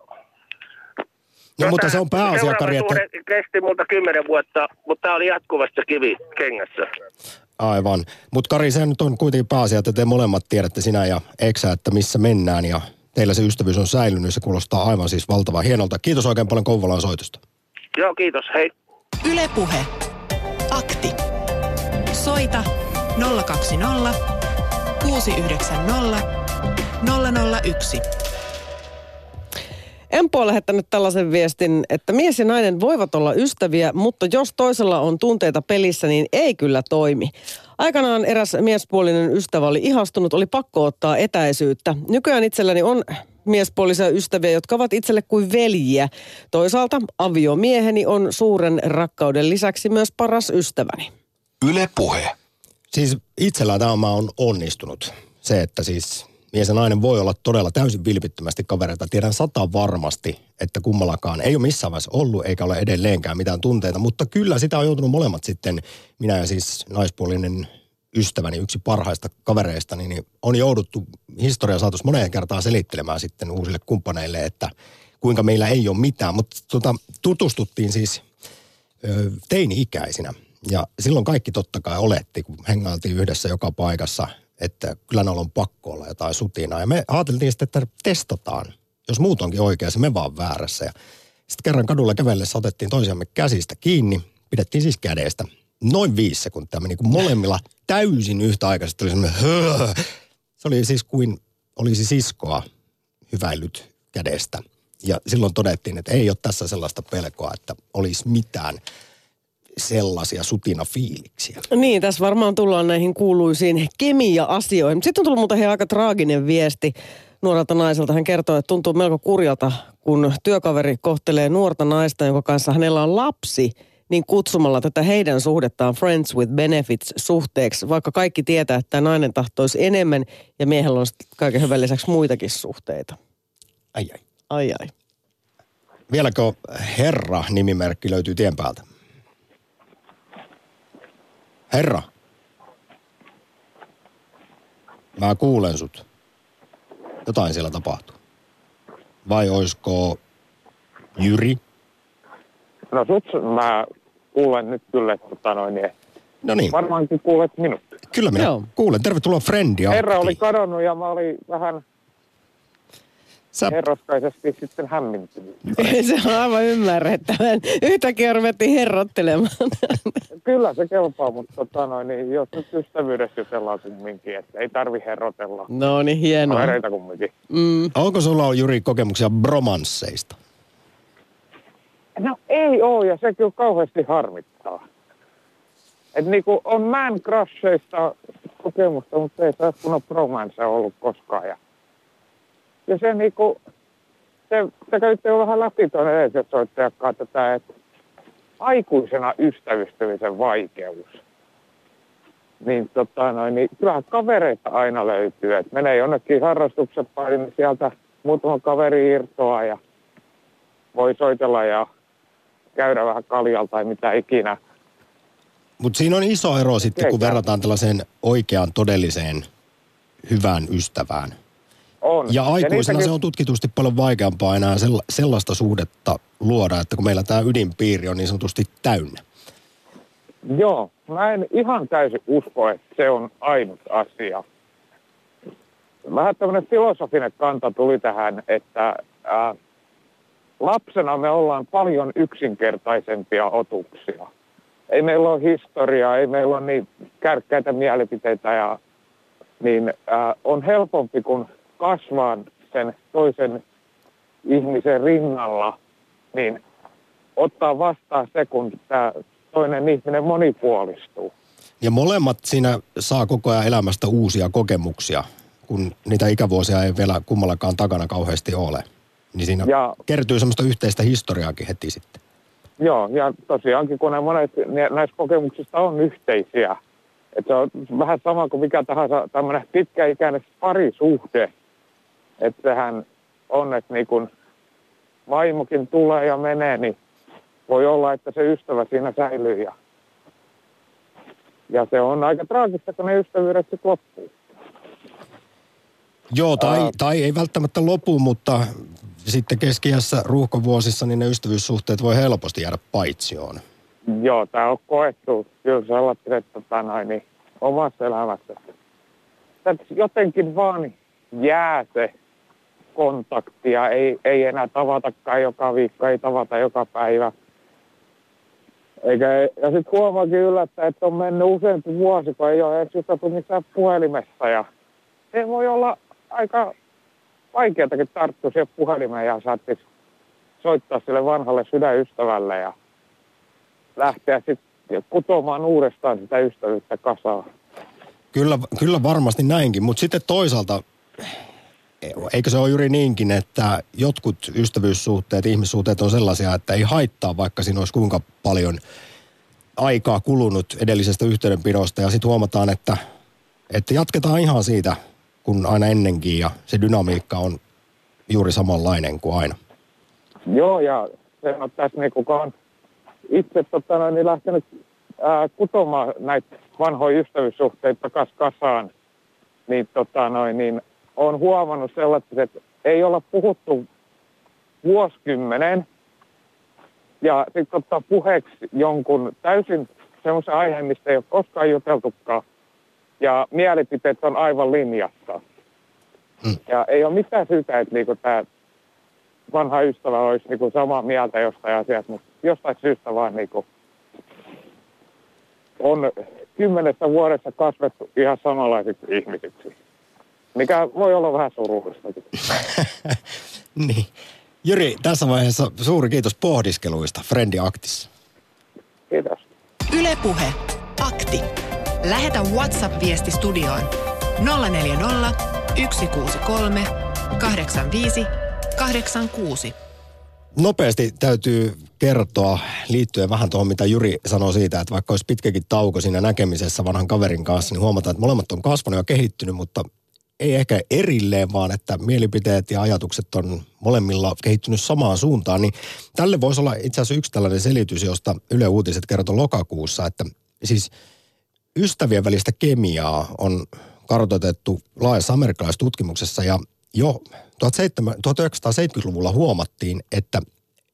No, mutta se on pääasia, seuraava Kari, että... kesti multa kymmenen vuotta, mutta tämä oli jatkuvasti kivi kengässä. Aivan. Mutta Kari, se nyt on kuitenkin pääasia, että te molemmat tiedätte, sinä ja Eksä, että missä mennään ja teillä se ystävyys on säilynyt. Se kuulostaa aivan siis valtavan hienolta. Kiitos oikein paljon Kouvolan soitosta. Joo, kiitos. Hei. Ylepuhe. Akti. Soita 020 690 001. Empo on lähettänyt tällaisen viestin, että mies ja nainen voivat olla ystäviä, mutta jos toisella on tunteita pelissä, niin ei kyllä toimi. Aikanaan eräs miespuolinen ystävä oli ihastunut, oli pakko ottaa etäisyyttä. Nykyään itselläni on miespuolisia ystäviä, jotka ovat itselle kuin veljiä. Toisaalta aviomieheni on suuren rakkauden lisäksi myös paras ystäväni. Yle Puhe. Siis itsellään tämä on onnistunut. Se, että siis mies ja nainen voi olla todella täysin vilpittömästi kavereita. Tiedän sata varmasti, että kummallakaan ei ole missään vaiheessa ollut eikä ole edelleenkään mitään tunteita. Mutta kyllä sitä on joutunut molemmat sitten, minä ja siis naispuolinen ystäväni, yksi parhaista kavereista, niin on jouduttu historian saatossa moneen kertaan selittelemään sitten uusille kumppaneille, että kuinka meillä ei ole mitään. Mutta tota, tutustuttiin siis ö, teini-ikäisinä. Ja silloin kaikki totta kai oletti, kun hengailtiin yhdessä joka paikassa, että kyllä näillä on pakko olla jotain sutinaa. Ja me ajateltiin sitten, että testataan, jos muut onkin oikeassa, me vaan väärässä. Ja sitten kerran kadulla kävellessä otettiin toisiamme käsistä kiinni, pidettiin siis kädestä. Noin viisi sekuntia meni, kun molemmilla täysin yhtäaikaisesti oli semmoinen höö. Se oli siis kuin olisi siskoa hyväillyt kädestä. Ja silloin todettiin, että ei ole tässä sellaista pelkoa, että olisi mitään sellaisia sutina-fiiliksiä. Niin, tässä varmaan tullaan näihin kuuluisiin kemia-asioihin. Sitten on tullut muuten hei aika traaginen viesti nuorelta naiselta. Hän kertoo, että tuntuu melko kurjalta, kun työkaveri kohtelee nuorta naista, jonka kanssa hänellä on lapsi, niin kutsumalla tätä heidän suhdettaan Friends with Benefits suhteeksi, vaikka kaikki tietää, että nainen tahtoisi enemmän ja miehellä on kaiken hyvän lisäksi muitakin suhteita. Ai ai. Ai ai. Vieläkö Herra-nimimerkki löytyy tien päältä? Herra. Mä kuulen sut. Jotain siellä tapahtuu. Vai oisko Jyri? No sut mä kuulen nyt kyllä, että tota noin, niin No niin, varmaankin kuulet minut. kyllä minä Joo. kuulen. Tervetuloa Friendi Herra oli kadonnut ja mä olin vähän Sä, herraskaisesti sitten hämmintynyt. Se on aivan ymmärrettävän. Yhtäkkiä ruvettiin herrottelemaan. Kyllä se kelpaa, mutta tota noin, niin jos nyt ystävyydessä jutellaan kumminkin, että ei tarvi herrotella. No niin, hienoa. Kavereita kumminkin. Mm. onko sulla Jyri kokemuksia bromansseista? No ei oo ja se kyllä kauheasti harmittaa. Et niinku on man crusheista kokemusta, mutta ei taas kun on bromance ollut koskaan. Ja, ja se niinku, se, se käytti jo vähän läpi tuonne edellisen soittajakkaan tätä, että aikuisena ystävystymisen vaikeus. Niin tota noin, niin kyllähän kavereita aina löytyy. Et menee jonnekin harrastuksen pariin, niin sieltä muutama kaveri irtoaa ja voi soitella ja käydä vähän kaljalla tai mitä ikinä. Mutta siinä on iso ero sitten, kun verrataan tällaiseen oikeaan todelliseen hyvään ystävään. On. Ja aikuisena niitäkin- se on tutkitusti paljon vaikeampaa enää sella- sellaista suhdetta luoda, että kun meillä tämä ydinpiiri on niin sanotusti täynnä. Joo, mä en ihan täysin usko, että se on ainut asia. Vähän tämmöinen filosofinen kanta tuli tähän, että ää, lapsena me ollaan paljon yksinkertaisempia otuksia. Ei meillä ole historiaa, ei meillä ole niin kärkkäitä mielipiteitä ja niin ää, on helpompi kun kasvaa sen toisen ihmisen rinnalla, niin ottaa vastaan se, kun tämä toinen ihminen monipuolistuu. Ja molemmat siinä saa koko ajan elämästä uusia kokemuksia, kun niitä ikävuosia ei vielä kummallakaan takana kauheasti ole. Niin siinä ja, kertyy semmoista yhteistä historiaakin heti sitten. Joo, ja tosiaankin kun ne monet näistä kokemuksista on yhteisiä, että se on vähän sama kuin mikä tahansa tämmöinen pitkäikäinen parisuhde, että sehän on, että niin kun vaimokin tulee ja menee, niin voi olla, että se ystävä siinä säilyy ja, ja se on aika traagista, kun ne ystävyydet sitten loppuu. Joo, tai, Ää... tai ei välttämättä lopu, mutta sitten keskiässä ruuhkavuosissa niin ne ystävyyssuhteet voi helposti jäädä paitsioon. Joo, tämä on koettu kyllä sellainen, että tota noin, niin omassa elämässä. Että jotenkin vaan jää se kontaktia, ei, ei enää tavatakaan joka viikko, ei tavata joka päivä. Eikä, ja sitten huomaakin yllättäen, että on mennyt useampi vuosi, kun ei ole edes missään puhelimessa. Ja se voi olla aika vaikeatakin tarttua siihen puhelimeen ja saattisi soittaa sille vanhalle sydänystävälle ja lähteä sitten kutomaan uudestaan sitä ystävyyttä kasaan. Kyllä, kyllä varmasti näinkin, mutta sitten toisaalta eikö se ole juuri niinkin, että jotkut ystävyyssuhteet, ihmissuhteet on sellaisia, että ei haittaa, vaikka siinä olisi kuinka paljon aikaa kulunut edellisestä yhteydenpidosta ja sitten huomataan, että, että jatketaan ihan siitä kuin aina ennenkin ja se dynamiikka on juuri samanlainen kuin aina. Joo, ja se on tässä niin kukaan itse tota, niin lähtenyt ää, kutomaan näitä vanhoja ystävyyssuhteita kas kasaan, niin, tota, noin, niin on huomannut sellaista, että ei olla puhuttu vuosikymmenen, ja sitten ottaa puheeksi jonkun täysin semmoisen aiheen, mistä ei ole koskaan juteltukaan, ja mielipiteet on aivan linjassa. Hmm. Ja ei ole mitään syytä, että niinku tämä vanha ystävä olisi niinku samaa mieltä jostain asiasta, mutta jostain syystä vaan niinku on kymmenessä vuodessa kasvettu ihan samanlaisiksi ihmisiksi. Mikä voi olla vähän surullista. niin. Jyri, tässä vaiheessa suuri kiitos pohdiskeluista Frendi Aktissa. Kiitos. Ylepuhe. Akti. Lähetä WhatsApp-viesti studioon 040 163 85 86. Nopeasti täytyy kertoa liittyen vähän tuohon, mitä Juri sanoi siitä, että vaikka olisi pitkäkin tauko siinä näkemisessä vanhan kaverin kanssa, niin huomataan, että molemmat on kasvanut ja kehittynyt, mutta ei ehkä erilleen, vaan että mielipiteet ja ajatukset on molemmilla kehittynyt samaan suuntaan, niin tälle voisi olla itse asiassa yksi tällainen selitys, josta Yle Uutiset kertoi lokakuussa, että siis ystävien välistä kemiaa on kartoitettu laajassa amerikkalaistutkimuksessa ja jo 1970-luvulla huomattiin, että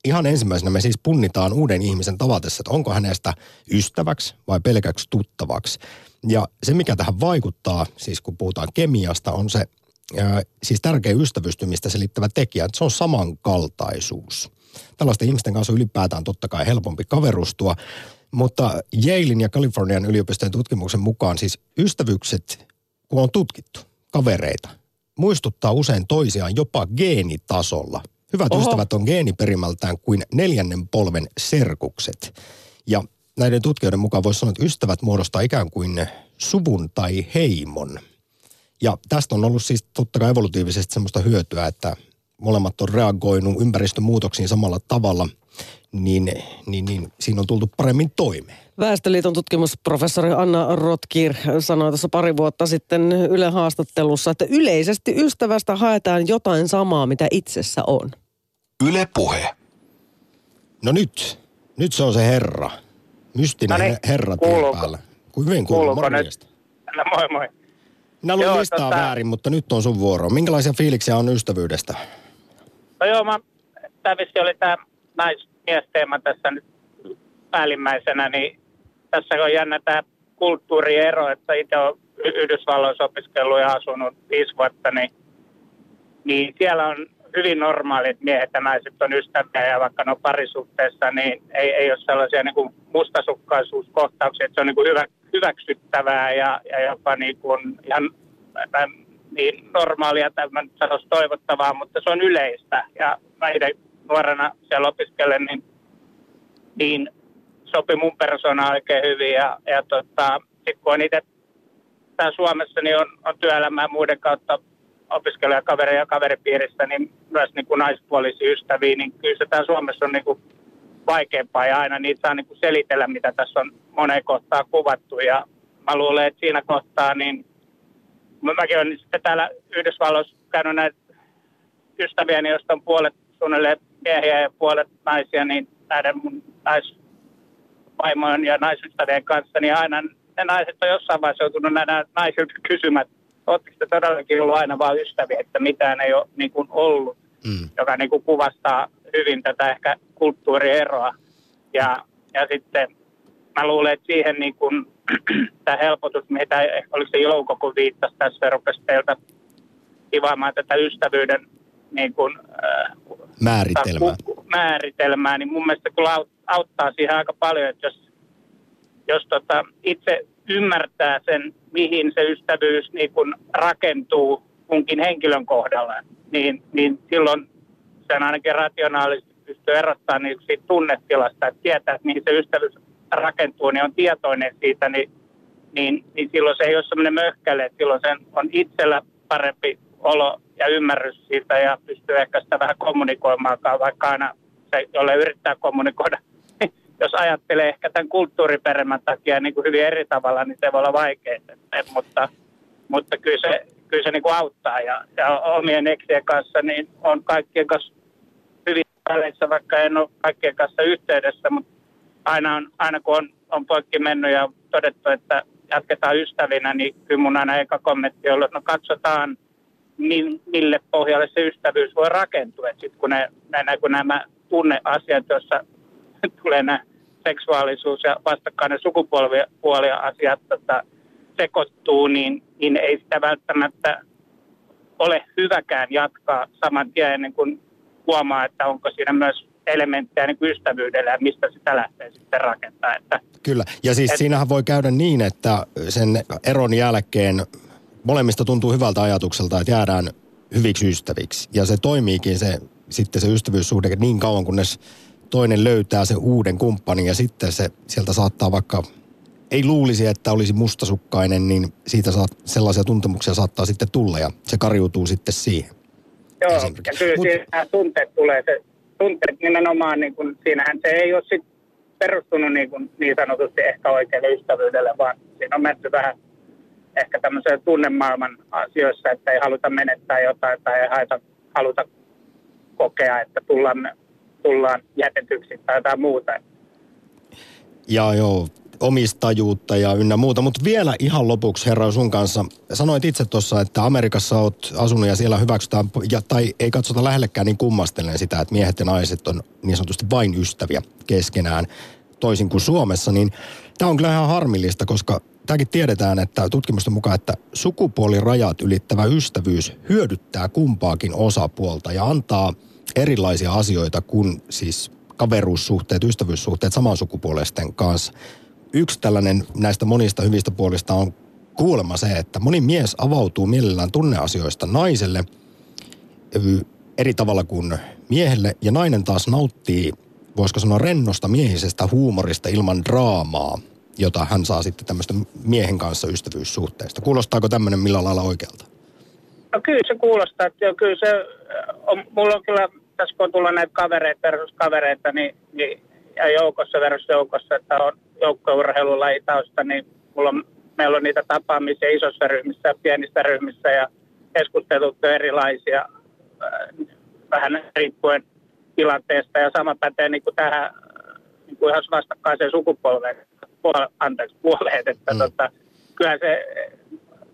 ihan ensimmäisenä me siis punnitaan uuden ihmisen tavatessa, että onko hänestä ystäväksi vai pelkäksi tuttavaksi. Ja se, mikä tähän vaikuttaa, siis kun puhutaan kemiasta, on se siis tärkeä ystävystymistä selittävä tekijä, että se on samankaltaisuus. Tällaisten ihmisten kanssa ylipäätään totta kai helpompi kaverustua, mutta Yalein ja Kalifornian yliopistojen tutkimuksen mukaan siis ystävyykset, kun on tutkittu kavereita, muistuttaa usein toisiaan jopa geenitasolla. Hyvät Oho. ystävät on geeniperimältään kuin neljännen polven serkukset. Ja näiden tutkijoiden mukaan voisi sanoa, että ystävät muodostaa ikään kuin suvun tai heimon. Ja tästä on ollut siis totta kai evolutiivisesti semmoista hyötyä, että molemmat on reagoinut ympäristömuutoksiin samalla tavalla, niin, niin, niin siinä on tultu paremmin toimeen. Väestöliiton tutkimusprofessori Anna Rotkir sanoi tuossa pari vuotta sitten Yle haastattelussa, että yleisesti ystävästä haetaan jotain samaa, mitä itsessä on. Yle puhe. No nyt, nyt se on se herra. Mystinen no niin, herra päällä. Kuin hyvin kuuluu, morjesta. No moi moi. Minä luin listaa tota... väärin, mutta nyt on sun vuoro. Minkälaisia fiiliksiä on ystävyydestä? No joo, mä, tämä vissi oli tämä naismiesteema tässä nyt päällimmäisenä, niin tässä on jännä tämä kulttuuriero, että itse olen Yhdysvalloissa opiskellut ja asunut viisi vuotta, niin, niin siellä on hyvin normaali, että miehet ja naiset on ystäviä ja vaikka ne on parisuhteessa, niin ei, ei ole sellaisia niin kuin mustasukkaisuuskohtauksia, että se on niin kuin hyvä, hyväksyttävää ja, ja jopa niin kuin ihan niin normaalia, tai mä nyt sanoisi toivottavaa, mutta se on yleistä. Ja mä itse nuorena siellä opiskelen, niin, niin sopi mun persona oikein hyvin. Ja, ja tota, sitten kun on itse Suomessa, niin on, on työelämää muiden kautta opiskelijakaveri ja kaveripiiristä, niin myös niin kuin naispuolisia ystäviä, niin kyllä se täällä Suomessa on niin kuin vaikeampaa ja aina niitä saa niin kuin selitellä, mitä tässä on moneen kohtaa kuvattu. Ja mä luulen, että siinä kohtaa, niin mäkin olen sitten täällä Yhdysvalloissa käynyt näitä ystäviäni, joista on puolet suunnilleen miehiä ja puolet naisia, niin näiden mun naisvaimojen ja naisystävien kanssa, niin aina ne naiset on jossain vaiheessa joutunut näitä naisilta kysymään, oletteko te todellakin ollut aina vain ystäviä, että mitään ei ole niin kuin ollut, mm. joka niin kuin kuvastaa hyvin tätä ehkä kulttuurieroa. Ja, ja sitten mä luulen, että siihen niin kuin, tämä helpotus, mitä oliko se Jouko, kun viittasi tässä, rupesi teiltä ivaamaan tätä ystävyyden niin kuin, äh, määritelmää. määritelmää, niin mun mielestä kyllä auttaa siihen aika paljon, että jos, jos tota, itse ymmärtää sen, mihin se ystävyys niin kuin rakentuu kunkin henkilön kohdalla, niin, niin silloin sen ainakin rationaalisesti pystyy erottamaan niin siitä tunnetilasta, että tietää, että mihin se ystävyys rakentuu, niin on tietoinen siitä, niin, niin, niin silloin se ei ole sellainen möhkäle, silloin sen on itsellä parempi olo ja ymmärrys siitä ja pystyy ehkä sitä vähän kommunikoimaan, vaikka aina se, jolle yrittää kommunikoida, jos ajattelee ehkä tämän kulttuuriperemän takia niin kuin hyvin eri tavalla, niin se voi olla vaikeaa. Mutta, mutta kyllä se, kyllä se niin kuin auttaa ja, ja omien eksien kanssa niin on kaikkien kanssa hyvin väleissä, vaikka en ole kaikkien kanssa yhteydessä, mutta aina, on, aina kun on, on poikki mennyt ja todettu, että jatketaan ystävinä, niin kyllä mun aina eka kommentti on ollut, että no katsotaan, mille pohjalle se ystävyys voi rakentua. Sitten kun, ne, ne, kun nämä tunneasiat, joissa tulee nämä seksuaalisuus ja vastakkainen sukupuolia asiat tota, sekoittuu, niin, niin ei sitä välttämättä ole hyväkään jatkaa saman tien ennen kuin huomaa, että onko siinä myös elementtejä niin ystävyydellä ja mistä sitä lähtee sitten rakentaa. Että, Kyllä, ja siis et, siinähän voi käydä niin, että sen eron jälkeen molemmista tuntuu hyvältä ajatukselta, että jäädään hyviksi ystäviksi. Ja se toimiikin se, sitten se ystävyyssuhde niin kauan, kunnes toinen löytää sen uuden kumppanin ja sitten se sieltä saattaa vaikka, ei luulisi, että olisi mustasukkainen, niin siitä saat, sellaisia tuntemuksia saattaa sitten tulla ja se karjuutuu sitten siihen. Joo, ja kyllä Mut, siinä tunteet tulee, se tunteet nimenomaan, niin kun, siinähän se ei ole sit perustunut niin, kuin, niin sanotusti ehkä oikealle ystävyydelle, vaan siinä on menty vähän ehkä tämmöisen tunnemaailman asioissa, että ei haluta menettää jotain tai ei haluta, haluta kokea, että tullaan, tullaan jätetyksi tai jotain muuta. Ja joo, omistajuutta ja ynnä muuta. Mutta vielä ihan lopuksi, herra, sun kanssa. Sanoit itse tuossa, että Amerikassa oot asunut ja siellä hyväksytään, ja, tai ei katsota lähellekään niin kummastellen sitä, että miehet ja naiset on niin sanotusti vain ystäviä keskenään, toisin kuin Suomessa. Niin tämä on kyllä ihan harmillista, koska tämäkin tiedetään, että tutkimusten mukaan, että sukupuolirajat ylittävä ystävyys hyödyttää kumpaakin osapuolta ja antaa erilaisia asioita kuin siis kaveruussuhteet, ystävyyssuhteet samansukupuolisten kanssa. Yksi tällainen näistä monista hyvistä puolista on kuulemma se, että moni mies avautuu mielellään tunneasioista naiselle eri tavalla kuin miehelle ja nainen taas nauttii, voisiko sanoa rennosta miehisestä huumorista ilman draamaa jota hän saa sitten tämmöistä miehen kanssa ystävyyssuhteesta. Kuulostaako tämmöinen millä lailla oikealta? No kyllä se kuulostaa, että jo, kyllä se on, mulla on kyllä, tässä kun tullut näitä kavereita versus kavereita, niin, niin ja joukossa versus joukossa, että on joukkourheilulajitausta, niin mulla on, meillä on niitä tapaamisia isossa ryhmissä ja pienissä ryhmissä ja keskustelut erilaisia, vähän riippuen tilanteesta ja sama pätee niin kuin tähän niin kuin ihan vastakkaiseen sukupolveen puole, anteeksi, puoleet, että mm. tota, kyllä se,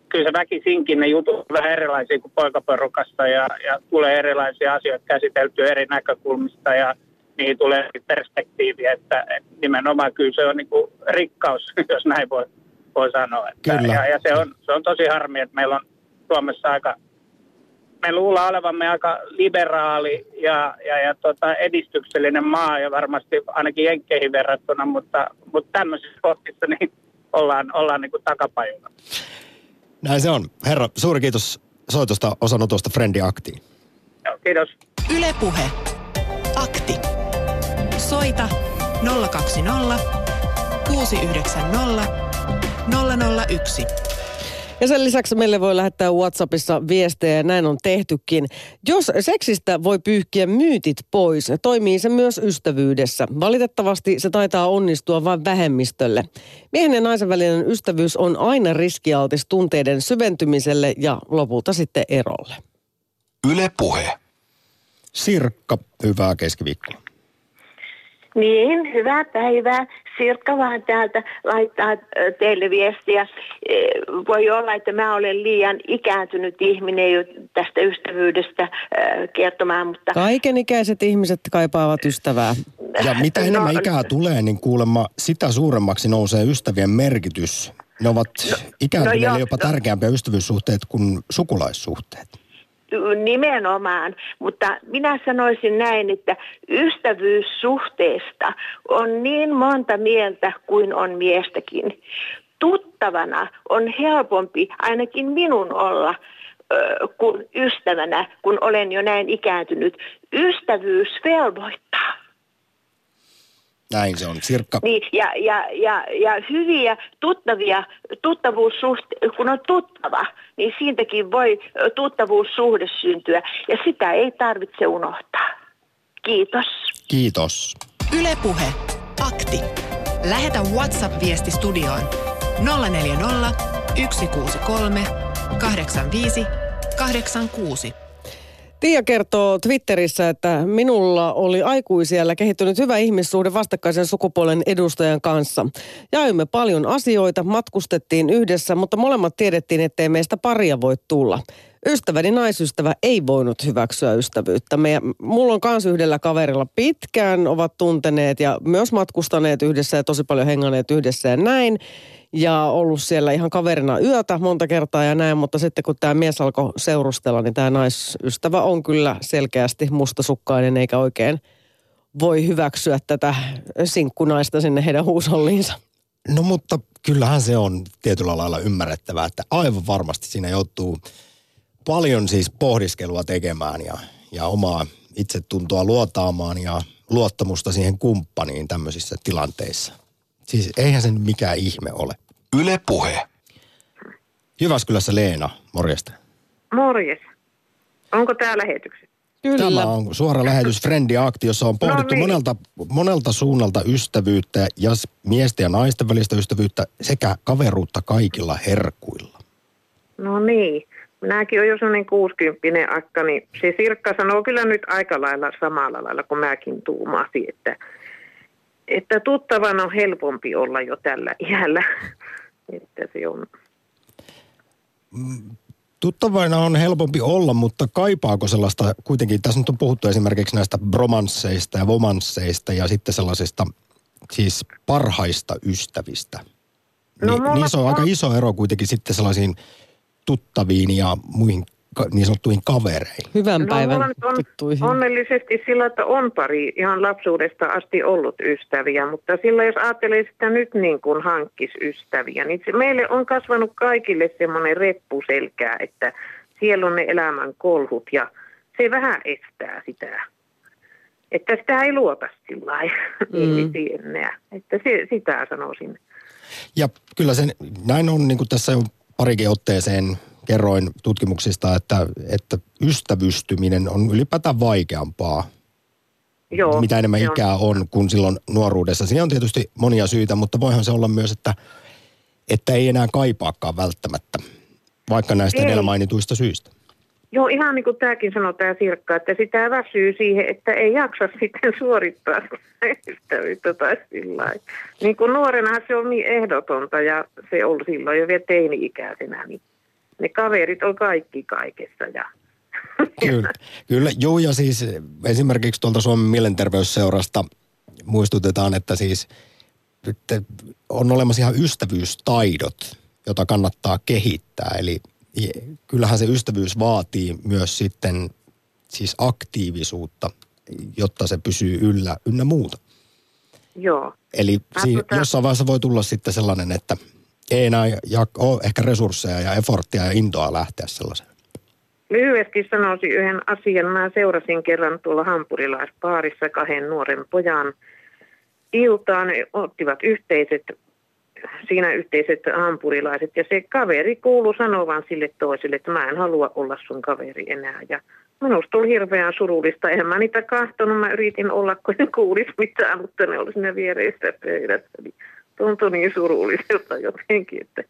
kyllä se väkisinkin ne jutut vähän erilaisia kuin poikaporukassa ja, ja tulee erilaisia asioita käsiteltyä eri näkökulmista ja niihin tulee perspektiiviä, että, että nimenomaan kyllä se on niin kuin rikkaus, jos näin voi, voi sanoa. Että, kyllä. Ja, ja se, on, se on tosi harmi, että meillä on Suomessa aika me luullaan olevamme aika liberaali ja, ja, ja tota edistyksellinen maa ja varmasti ainakin Jenkkeihin verrattuna, mutta, mutta tämmöisissä kohdissa niin ollaan, ollaan niin kuin takapajuna. Näin se on. Herra, suuri kiitos soitosta osanotosta Frendi Aktiin. Joo, Kiitos. Ylepuhe. Akti. Soita 020 690 001. Ja sen lisäksi meille voi lähettää WhatsAppissa viestejä ja näin on tehtykin. Jos seksistä voi pyyhkiä myytit pois, toimii se myös ystävyydessä. Valitettavasti se taitaa onnistua vain vähemmistölle. Miehen ja naisen välinen ystävyys on aina riskialtis tunteiden syventymiselle ja lopulta sitten erolle. Yle Puhe. Sirkka, hyvää keskiviikkoa. Niin, hyvää päivää. Sirkka vaan täältä laittaa äh, teille viestiä. Äh, Voi olla, että mä olen liian ikääntynyt ihminen jo tästä ystävyydestä äh, kertomaan, mutta Kaikenikäiset ihmiset kaipaavat ystävää. Ja mitä enemmän No, ikää tulee, niin kuulemma sitä suuremmaksi nousee ystävien merkitys. Ne ovat ikääntyneille joo, jopa no. tärkeämpiä ystävyyssuhteet kuin sukulaissuhteet. Nimenomaan, mutta minä sanoisin näin, että ystävyyssuhteesta on niin monta mieltä kuin on miestäkin. Tuttavana on helpompi ainakin minun olla kuin ystävänä, kun olen jo näin ikääntynyt. Ystävyys velvoittaa. Näin se on. Sirkka, Niin, ja, ja, ja, ja hyviä tuttavia, tuttavuussuhte, kun on tuttava, niin siitäkin voi tuttavuussuhde syntyä. Ja sitä ei tarvitse unohtaa. Kiitos. kiitos. Ylepuhe. Akti. Lähetä WhatsApp-viesti studioon 040 163 85 86. Tiia kertoo Twitterissä, että minulla oli aikuisiellä kehittynyt hyvä ihmissuhde vastakkaisen sukupuolen edustajan kanssa. Jaimme paljon asioita, matkustettiin yhdessä, mutta molemmat tiedettiin, ettei meistä paria voi tulla. Ystäväni naisystävä ei voinut hyväksyä ystävyyttä. Ja mulla on kans yhdellä kaverilla pitkään ovat tunteneet ja myös matkustaneet yhdessä ja tosi paljon henganneet yhdessä ja näin ja ollut siellä ihan kaverina yötä monta kertaa ja näin, mutta sitten kun tämä mies alkoi seurustella, niin tämä naisystävä on kyllä selkeästi mustasukkainen eikä oikein voi hyväksyä tätä sinkkunaista sinne heidän huusolliinsa. No mutta kyllähän se on tietyllä lailla ymmärrettävää, että aivan varmasti siinä joutuu paljon siis pohdiskelua tekemään ja, ja omaa itsetuntoa luotaamaan ja luottamusta siihen kumppaniin tämmöisissä tilanteissa. Siis eihän se nyt mikään ihme ole. Yle Puhe. Jyväskylässä Leena, morjesta. Morjes. Onko tämä lähetyksessä? Kyllä. Tämä on suora lähetys Frendi-akti, jossa on pohdittu niin. monelta, monelta suunnalta ystävyyttä ja miesten ja naisten välistä ystävyyttä sekä kaveruutta kaikilla herkuilla. No niin. Minäkin olen jo sellainen 60 akka, niin se Sirkka sanoo kyllä nyt aika lailla samalla lailla kuin mäkin tuumasin, että, että tuttavan on helpompi olla jo tällä iällä. Että se on. Tuttavaina on helpompi olla, mutta kaipaako sellaista, kuitenkin tässä nyt on puhuttu esimerkiksi näistä bromansseista ja vomansseista ja sitten sellaisista siis parhaista ystävistä. No Ni, mulla niissä on aika iso ero kuitenkin sitten sellaisiin tuttaviin ja muihin niin sanottuihin kavereihin. Hyvän No, päivän on tuttuihin. onnellisesti sillä, että on pari ihan lapsuudesta asti ollut ystäviä, mutta sillä jos ajattelee sitä nyt niin kuin hankkis ystäviä, niin se meille on kasvanut kaikille semmoinen reppu selkää, että siellä on ne elämän kolhut ja se vähän estää sitä. Että sitä ei luota sillä lailla, Mm. enää. Että se, sitä sanoisin. Ja kyllä sen, näin on niin kuin tässä jo parikin otteeseen kerroin tutkimuksista, että, että ystävystyminen on ylipäätään vaikeampaa Joo, mitä enemmän on. ikää on kuin silloin nuoruudessa. Siinä on tietysti monia syitä, mutta voihan se olla myös, että, että ei enää kaipaakaan välttämättä, vaikka näistä Ei. edellä mainituista syistä. Joo, ihan niin kuin tämäkin sanoo tämä Sirkka, että sitä väsyy siihen, että ei jaksa sitten suorittaa ystävyyttä tai sillä. Niin kuin nuorenahan se on niin ehdotonta ja se on silloin jo vielä teini-ikäisenä, niin ne kaverit on kaikki kaikessa ja Kyllä, kyllä. Joo, ja siis esimerkiksi tuolta Suomen mielenterveysseurasta muistutetaan, että siis että on olemassa ihan ystävyystaidot, jota kannattaa kehittää. Eli kyllähän se ystävyys vaatii myös sitten siis aktiivisuutta, jotta se pysyy yllä ynnä muuta. joo. Eli siinä tota- jossain vaiheessa voi tulla sitten sellainen, että ei enää ole ehkä resursseja ja eforttia ja intoa lähteä sellaiseen. Lyhyesti sanoisin yhden asian. Mä seurasin kerran tuolla hampurilaispaarissa kahden nuoren pojan iltaan. Ottivat yhteiset, siinä yhteiset hampurilaiset ja se kaveri kuului sanovan sille toiselle, että mä en halua olla sun kaveri enää. Ja minusta oli hirveän surullista. En mä niitä kahtonut. Mä yritin olla, kun en kuulisi mitään, mutta ne oli siinä viereistä pöydässä. Tuntui niin surulliselta jotenkin, että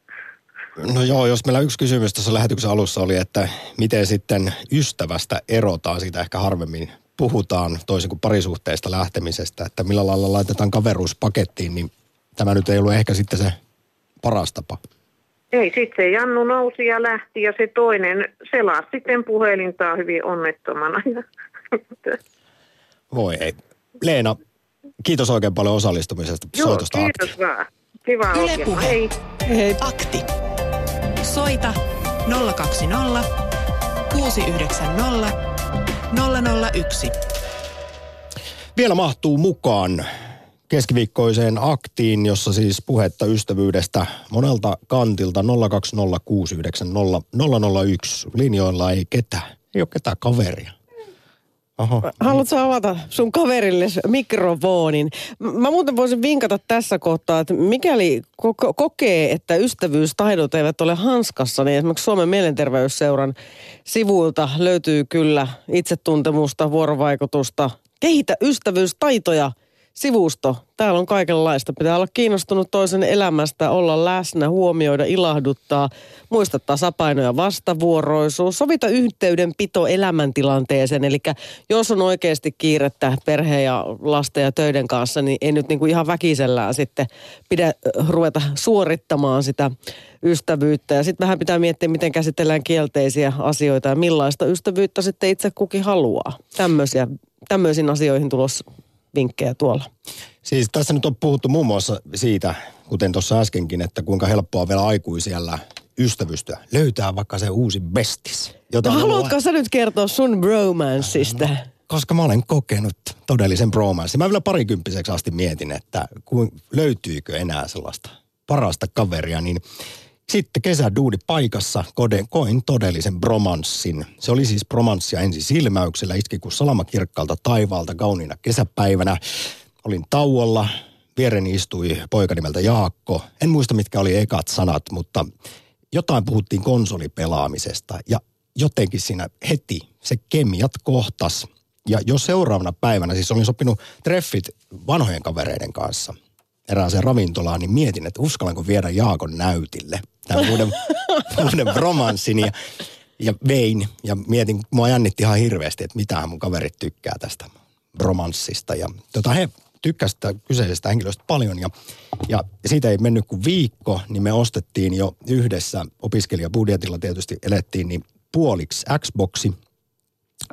No joo, jos meillä yksi kysymys tuossa lähetyksen alussa oli, että miten sitten ystävästä erotaan, siitä ehkä harvemmin puhutaan toisin kuin parisuhteesta lähtemisestä, että millä lailla laitetaan kaveruus pakettiin, niin tämä nyt ei ollut ehkä sitten se paras tapa. Ei, sitten se Jannu nousi ja lähti ja se toinen selasi sitten puhelintaa hyvin onnettomana. Voi ei. Leena, kiitos oikein paljon osallistumisesta. Joo, Soitosta akti. kiitos vaan. Kiva Yle. Puhe. Hei. Hei. Akti. Soita 020 690 001. Vielä mahtuu mukaan keskiviikkoiseen aktiin, jossa siis puhetta ystävyydestä monelta kantilta 020690001. Linjoilla ei ketään, ei ole ketään kaveria. Oho. Haluatko avata sun kaverille mikrofonin? Mä muuten voisin vinkata tässä kohtaa, että mikäli ko- kokee, että ystävyystaidot eivät ole hanskassa, niin esimerkiksi Suomen mielenterveysseuran sivuilta löytyy kyllä itsetuntemusta, vuorovaikutusta, kehitä ystävyystaitoja sivusto. Täällä on kaikenlaista. Pitää olla kiinnostunut toisen elämästä, olla läsnä, huomioida, ilahduttaa, muista tasapaino ja vastavuoroisuus, sovita yhteydenpito elämäntilanteeseen. Eli jos on oikeasti kiirettä perheen ja lasten ja töiden kanssa, niin ei nyt niin kuin ihan väkisellään sitten pidä ruveta suorittamaan sitä ystävyyttä. Ja sitten vähän pitää miettiä, miten käsitellään kielteisiä asioita ja millaista ystävyyttä sitten itse kukin haluaa. Tämmöisiä, tämmöisiin asioihin tulossa vinkkejä tuolla. Siis tässä nyt on puhuttu muun muassa siitä, kuten tuossa äskenkin, että kuinka helppoa vielä aikuisiellä ystävystyä. Löytää vaikka se uusi bestis. Jota No, haluatko sä nyt kertoa sun bromanceista? koska mä olen kokenut todellisen bromanssin. Mä vielä parikymppiseksi asti mietin, että löytyykö enää sellaista parasta kaveria, niin sitten kesäduudi paikassa kode, koin todellisen bromanssin. Se oli siis bromanssia ensi silmäyksellä, iski kuin salama kirkkaalta taivaalta kauniina kesäpäivänä. Olin tauolla, viereni istui poika nimeltä Jaakko. En muista mitkä oli ekat sanat, mutta jotain puhuttiin konsolipelaamisesta ja jotenkin siinä heti se kemiat kohtas. Ja jo seuraavana päivänä, siis olin sopinut treffit vanhojen kavereiden kanssa erääseen ravintolaan, niin mietin, että uskallanko viedä Jaakon näytille tämän uuden, uuden romanssin. Ja, ja vein ja mietin, mua jännitti ihan hirveästi, että mitähän mun kaverit tykkää tästä romanssista. Ja tota, he tykkäsivät kyseisestä henkilöstä paljon ja, ja siitä ei mennyt kuin viikko, niin me ostettiin jo yhdessä opiskelijabudjetilla tietysti elettiin, niin puoliksi Xboxi,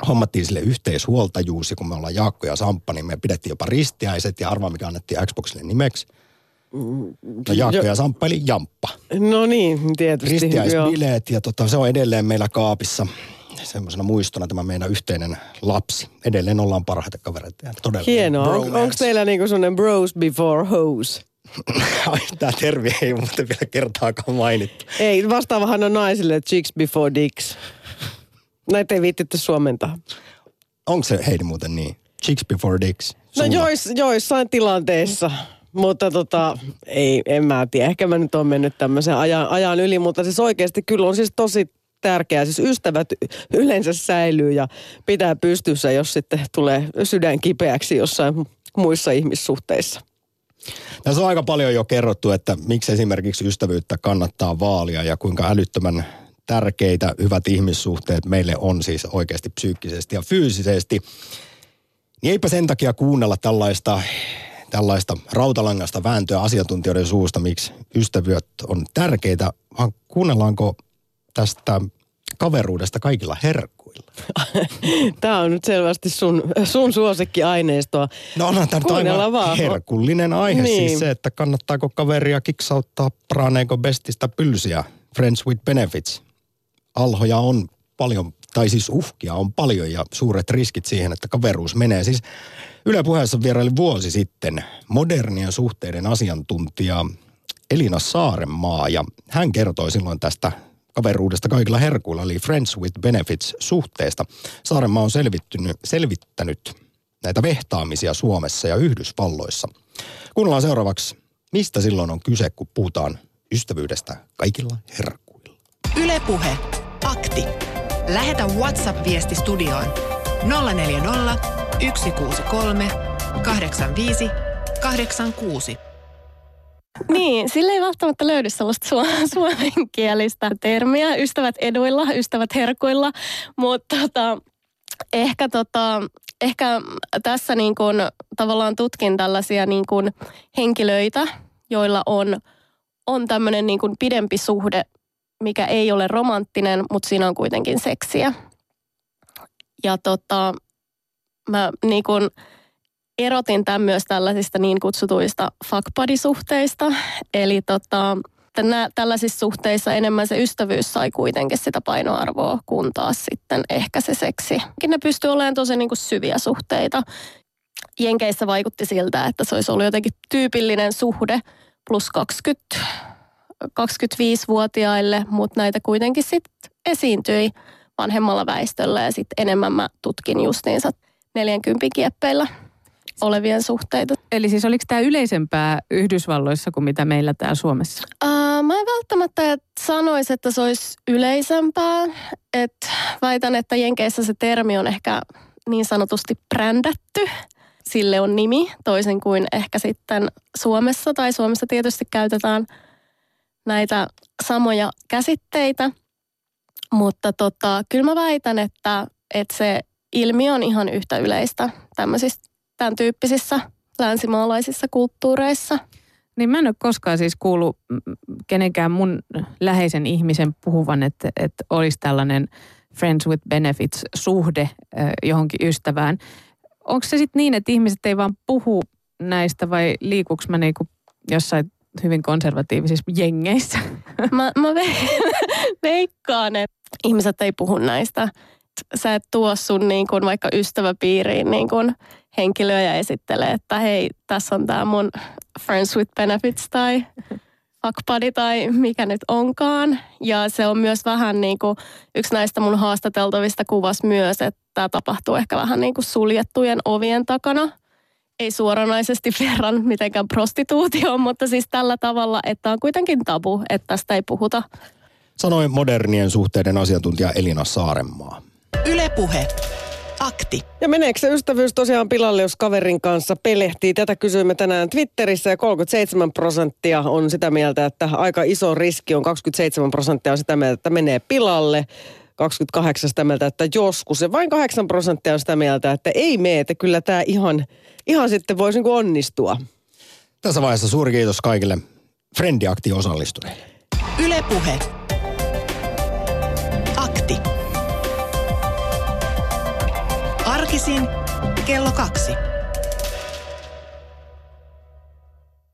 hommattiin sille yhteishuoltajuus ja kun me ollaan Jaakko ja Samppa, niin me pidettiin jopa ristiäiset ja arvaa mikä annettiin Xboxille nimeksi. No Jaakko ja Samppa eli Jamppa. No niin, tietysti. Ristiäisbileet ja tota, se on edelleen meillä kaapissa semmoisena muistona tämä meidän yhteinen lapsi. Edelleen ollaan parhaita kavereita. Todella Hienoa. On, onko teillä niinku sellainen bros before hose? Ai, Tämä termi ei muuten vielä kertaakaan mainittu. Ei, vastaavahan on naisille chicks before dicks. Näitä ei viittitty suomentaa. Onko se Heidi muuten niin? Chicks before dicks. No Sulla. jois, joissain tilanteissa. Mutta tota, ei, en mä tiedä. Ehkä mä nyt oon mennyt tämmöisen ajan, ajan yli, mutta siis oikeasti kyllä on siis tosi tärkeää. Siis ystävät yleensä säilyy ja pitää pystyssä, jos sitten tulee sydän kipeäksi jossain muissa ihmissuhteissa. Tässä on aika paljon jo kerrottu, että miksi esimerkiksi ystävyyttä kannattaa vaalia ja kuinka älyttömän tärkeitä hyvät ihmissuhteet meille on siis oikeasti psyykkisesti ja fyysisesti. Niin eipä sen takia kuunnella tällaista, tällaista rautalangasta vääntöä asiantuntijoiden suusta, miksi ystävyyt on tärkeitä, vaan kuunnellaanko tästä kaveruudesta kaikilla herkkuilla. Tämä on nyt selvästi sun, sun suosikkiaineistoa. No onhan tämä nyt Kuunnellaan aivan vaan. herkullinen aihe Niin. siis se, että kannattaako kaveria kiksauttaa paraneeko bestistä pylsiä, friends with benefits. Alhoja on paljon, tai siis uhkia on paljon ja suuret riskit siihen, että kaveruus menee. Siis Yle puheessa vieraili vuosi sitten modernien suhteiden asiantuntija Elina Saarenmaa ja hän kertoi silloin tästä kaveruudesta kaikilla herkuilla, eli Friends with Benefits suhteesta. Saarenmaa on selvittynyt, selvittänyt näitä vehtaamisia Suomessa ja Yhdysvalloissa. Kuunnellaan seuraavaksi, mistä silloin on kyse, kun puhutaan ystävyydestä kaikilla herkuilla. Ylepuhe Akti. Lähetä WhatsApp-viesti studioon 040 163 85 86. Niin, sille ei välttämättä löydy sellaista su- suomenkielistä termiä. Ystävät eduilla, ystävät herkuilla, mutta tota, ehkä, tota, ehkä tässä niin kuin, tavallaan tutkin tällaisia niin kuin henkilöitä, joilla on, on tämmöinen niin pidempi suhde, mikä ei ole romanttinen, mutta siinä on kuitenkin seksiä. Ja tota, mä niin kuin, erotin tämän myös tällaisista niin kutsutuista fuck suhteista Eli tota, nää, tällaisissa suhteissa enemmän se ystävyys sai kuitenkin sitä painoarvoa, kun taas sitten ehkä se seksi. Ne pystyy olemaan tosi niin syviä suhteita. Jenkeissä vaikutti siltä, että se olisi ollut jotenkin tyypillinen suhde plus 20, 25-vuotiaille, mutta näitä kuitenkin sitten esiintyi vanhemmalla väestöllä ja sitten enemmän mä tutkin justiinsa 40 kieppeillä olevien suhteita. Eli siis oliko tämä yleisempää Yhdysvalloissa kuin mitä meillä täällä Suomessa? Uh, mä en välttämättä sanoisi, että se olisi yleisempää. Et väitän, että Jenkeissä se termi on ehkä niin sanotusti brändätty. Sille on nimi, toisin kuin ehkä sitten Suomessa. Tai Suomessa tietysti käytetään näitä samoja käsitteitä. Mutta tota, kyllä mä väitän, että, että se ilmiö on ihan yhtä yleistä tämmöisistä tämän tyyppisissä länsimaalaisissa kulttuureissa. Niin mä en ole koskaan siis kuullut kenenkään mun läheisen ihmisen puhuvan, että, että olisi tällainen friends with benefits suhde johonkin ystävään. Onko se sitten niin, että ihmiset ei vaan puhu näistä vai liikuks mä niinku jossain hyvin konservatiivisissa jengeissä? Mä, mä veikkaan, että ihmiset ei puhu näistä. Sä et tuo sun niin kun vaikka ystäväpiiriin niin kun henkilöä ja esittelee, että hei, tässä on tämä mun Friends with Benefits tai fuck buddy tai mikä nyt onkaan. Ja se on myös vähän niin kuin yksi näistä mun haastateltavista kuvas myös, että tämä tapahtuu ehkä vähän niin kuin suljettujen ovien takana. Ei suoranaisesti verran mitenkään prostituutioon, mutta siis tällä tavalla, että on kuitenkin tabu, että tästä ei puhuta. Sanoi modernien suhteiden asiantuntija Elina Saarenmaa. Ylepuhe Akti. Ja meneekö se ystävyys tosiaan pilalle, jos kaverin kanssa pelehtii? Tätä kysyimme tänään Twitterissä ja 37 prosenttia on sitä mieltä, että aika iso riski on. 27 prosenttia on sitä mieltä, että menee pilalle. 28 sitä mieltä, että joskus. Ja vain 8 prosenttia on sitä mieltä, että ei mene, että kyllä tämä ihan, ihan sitten voisi niin onnistua. Tässä vaiheessa suuri kiitos kaikille Friendiakti osallistuneille. Ylepuhe arkisin kello kaksi.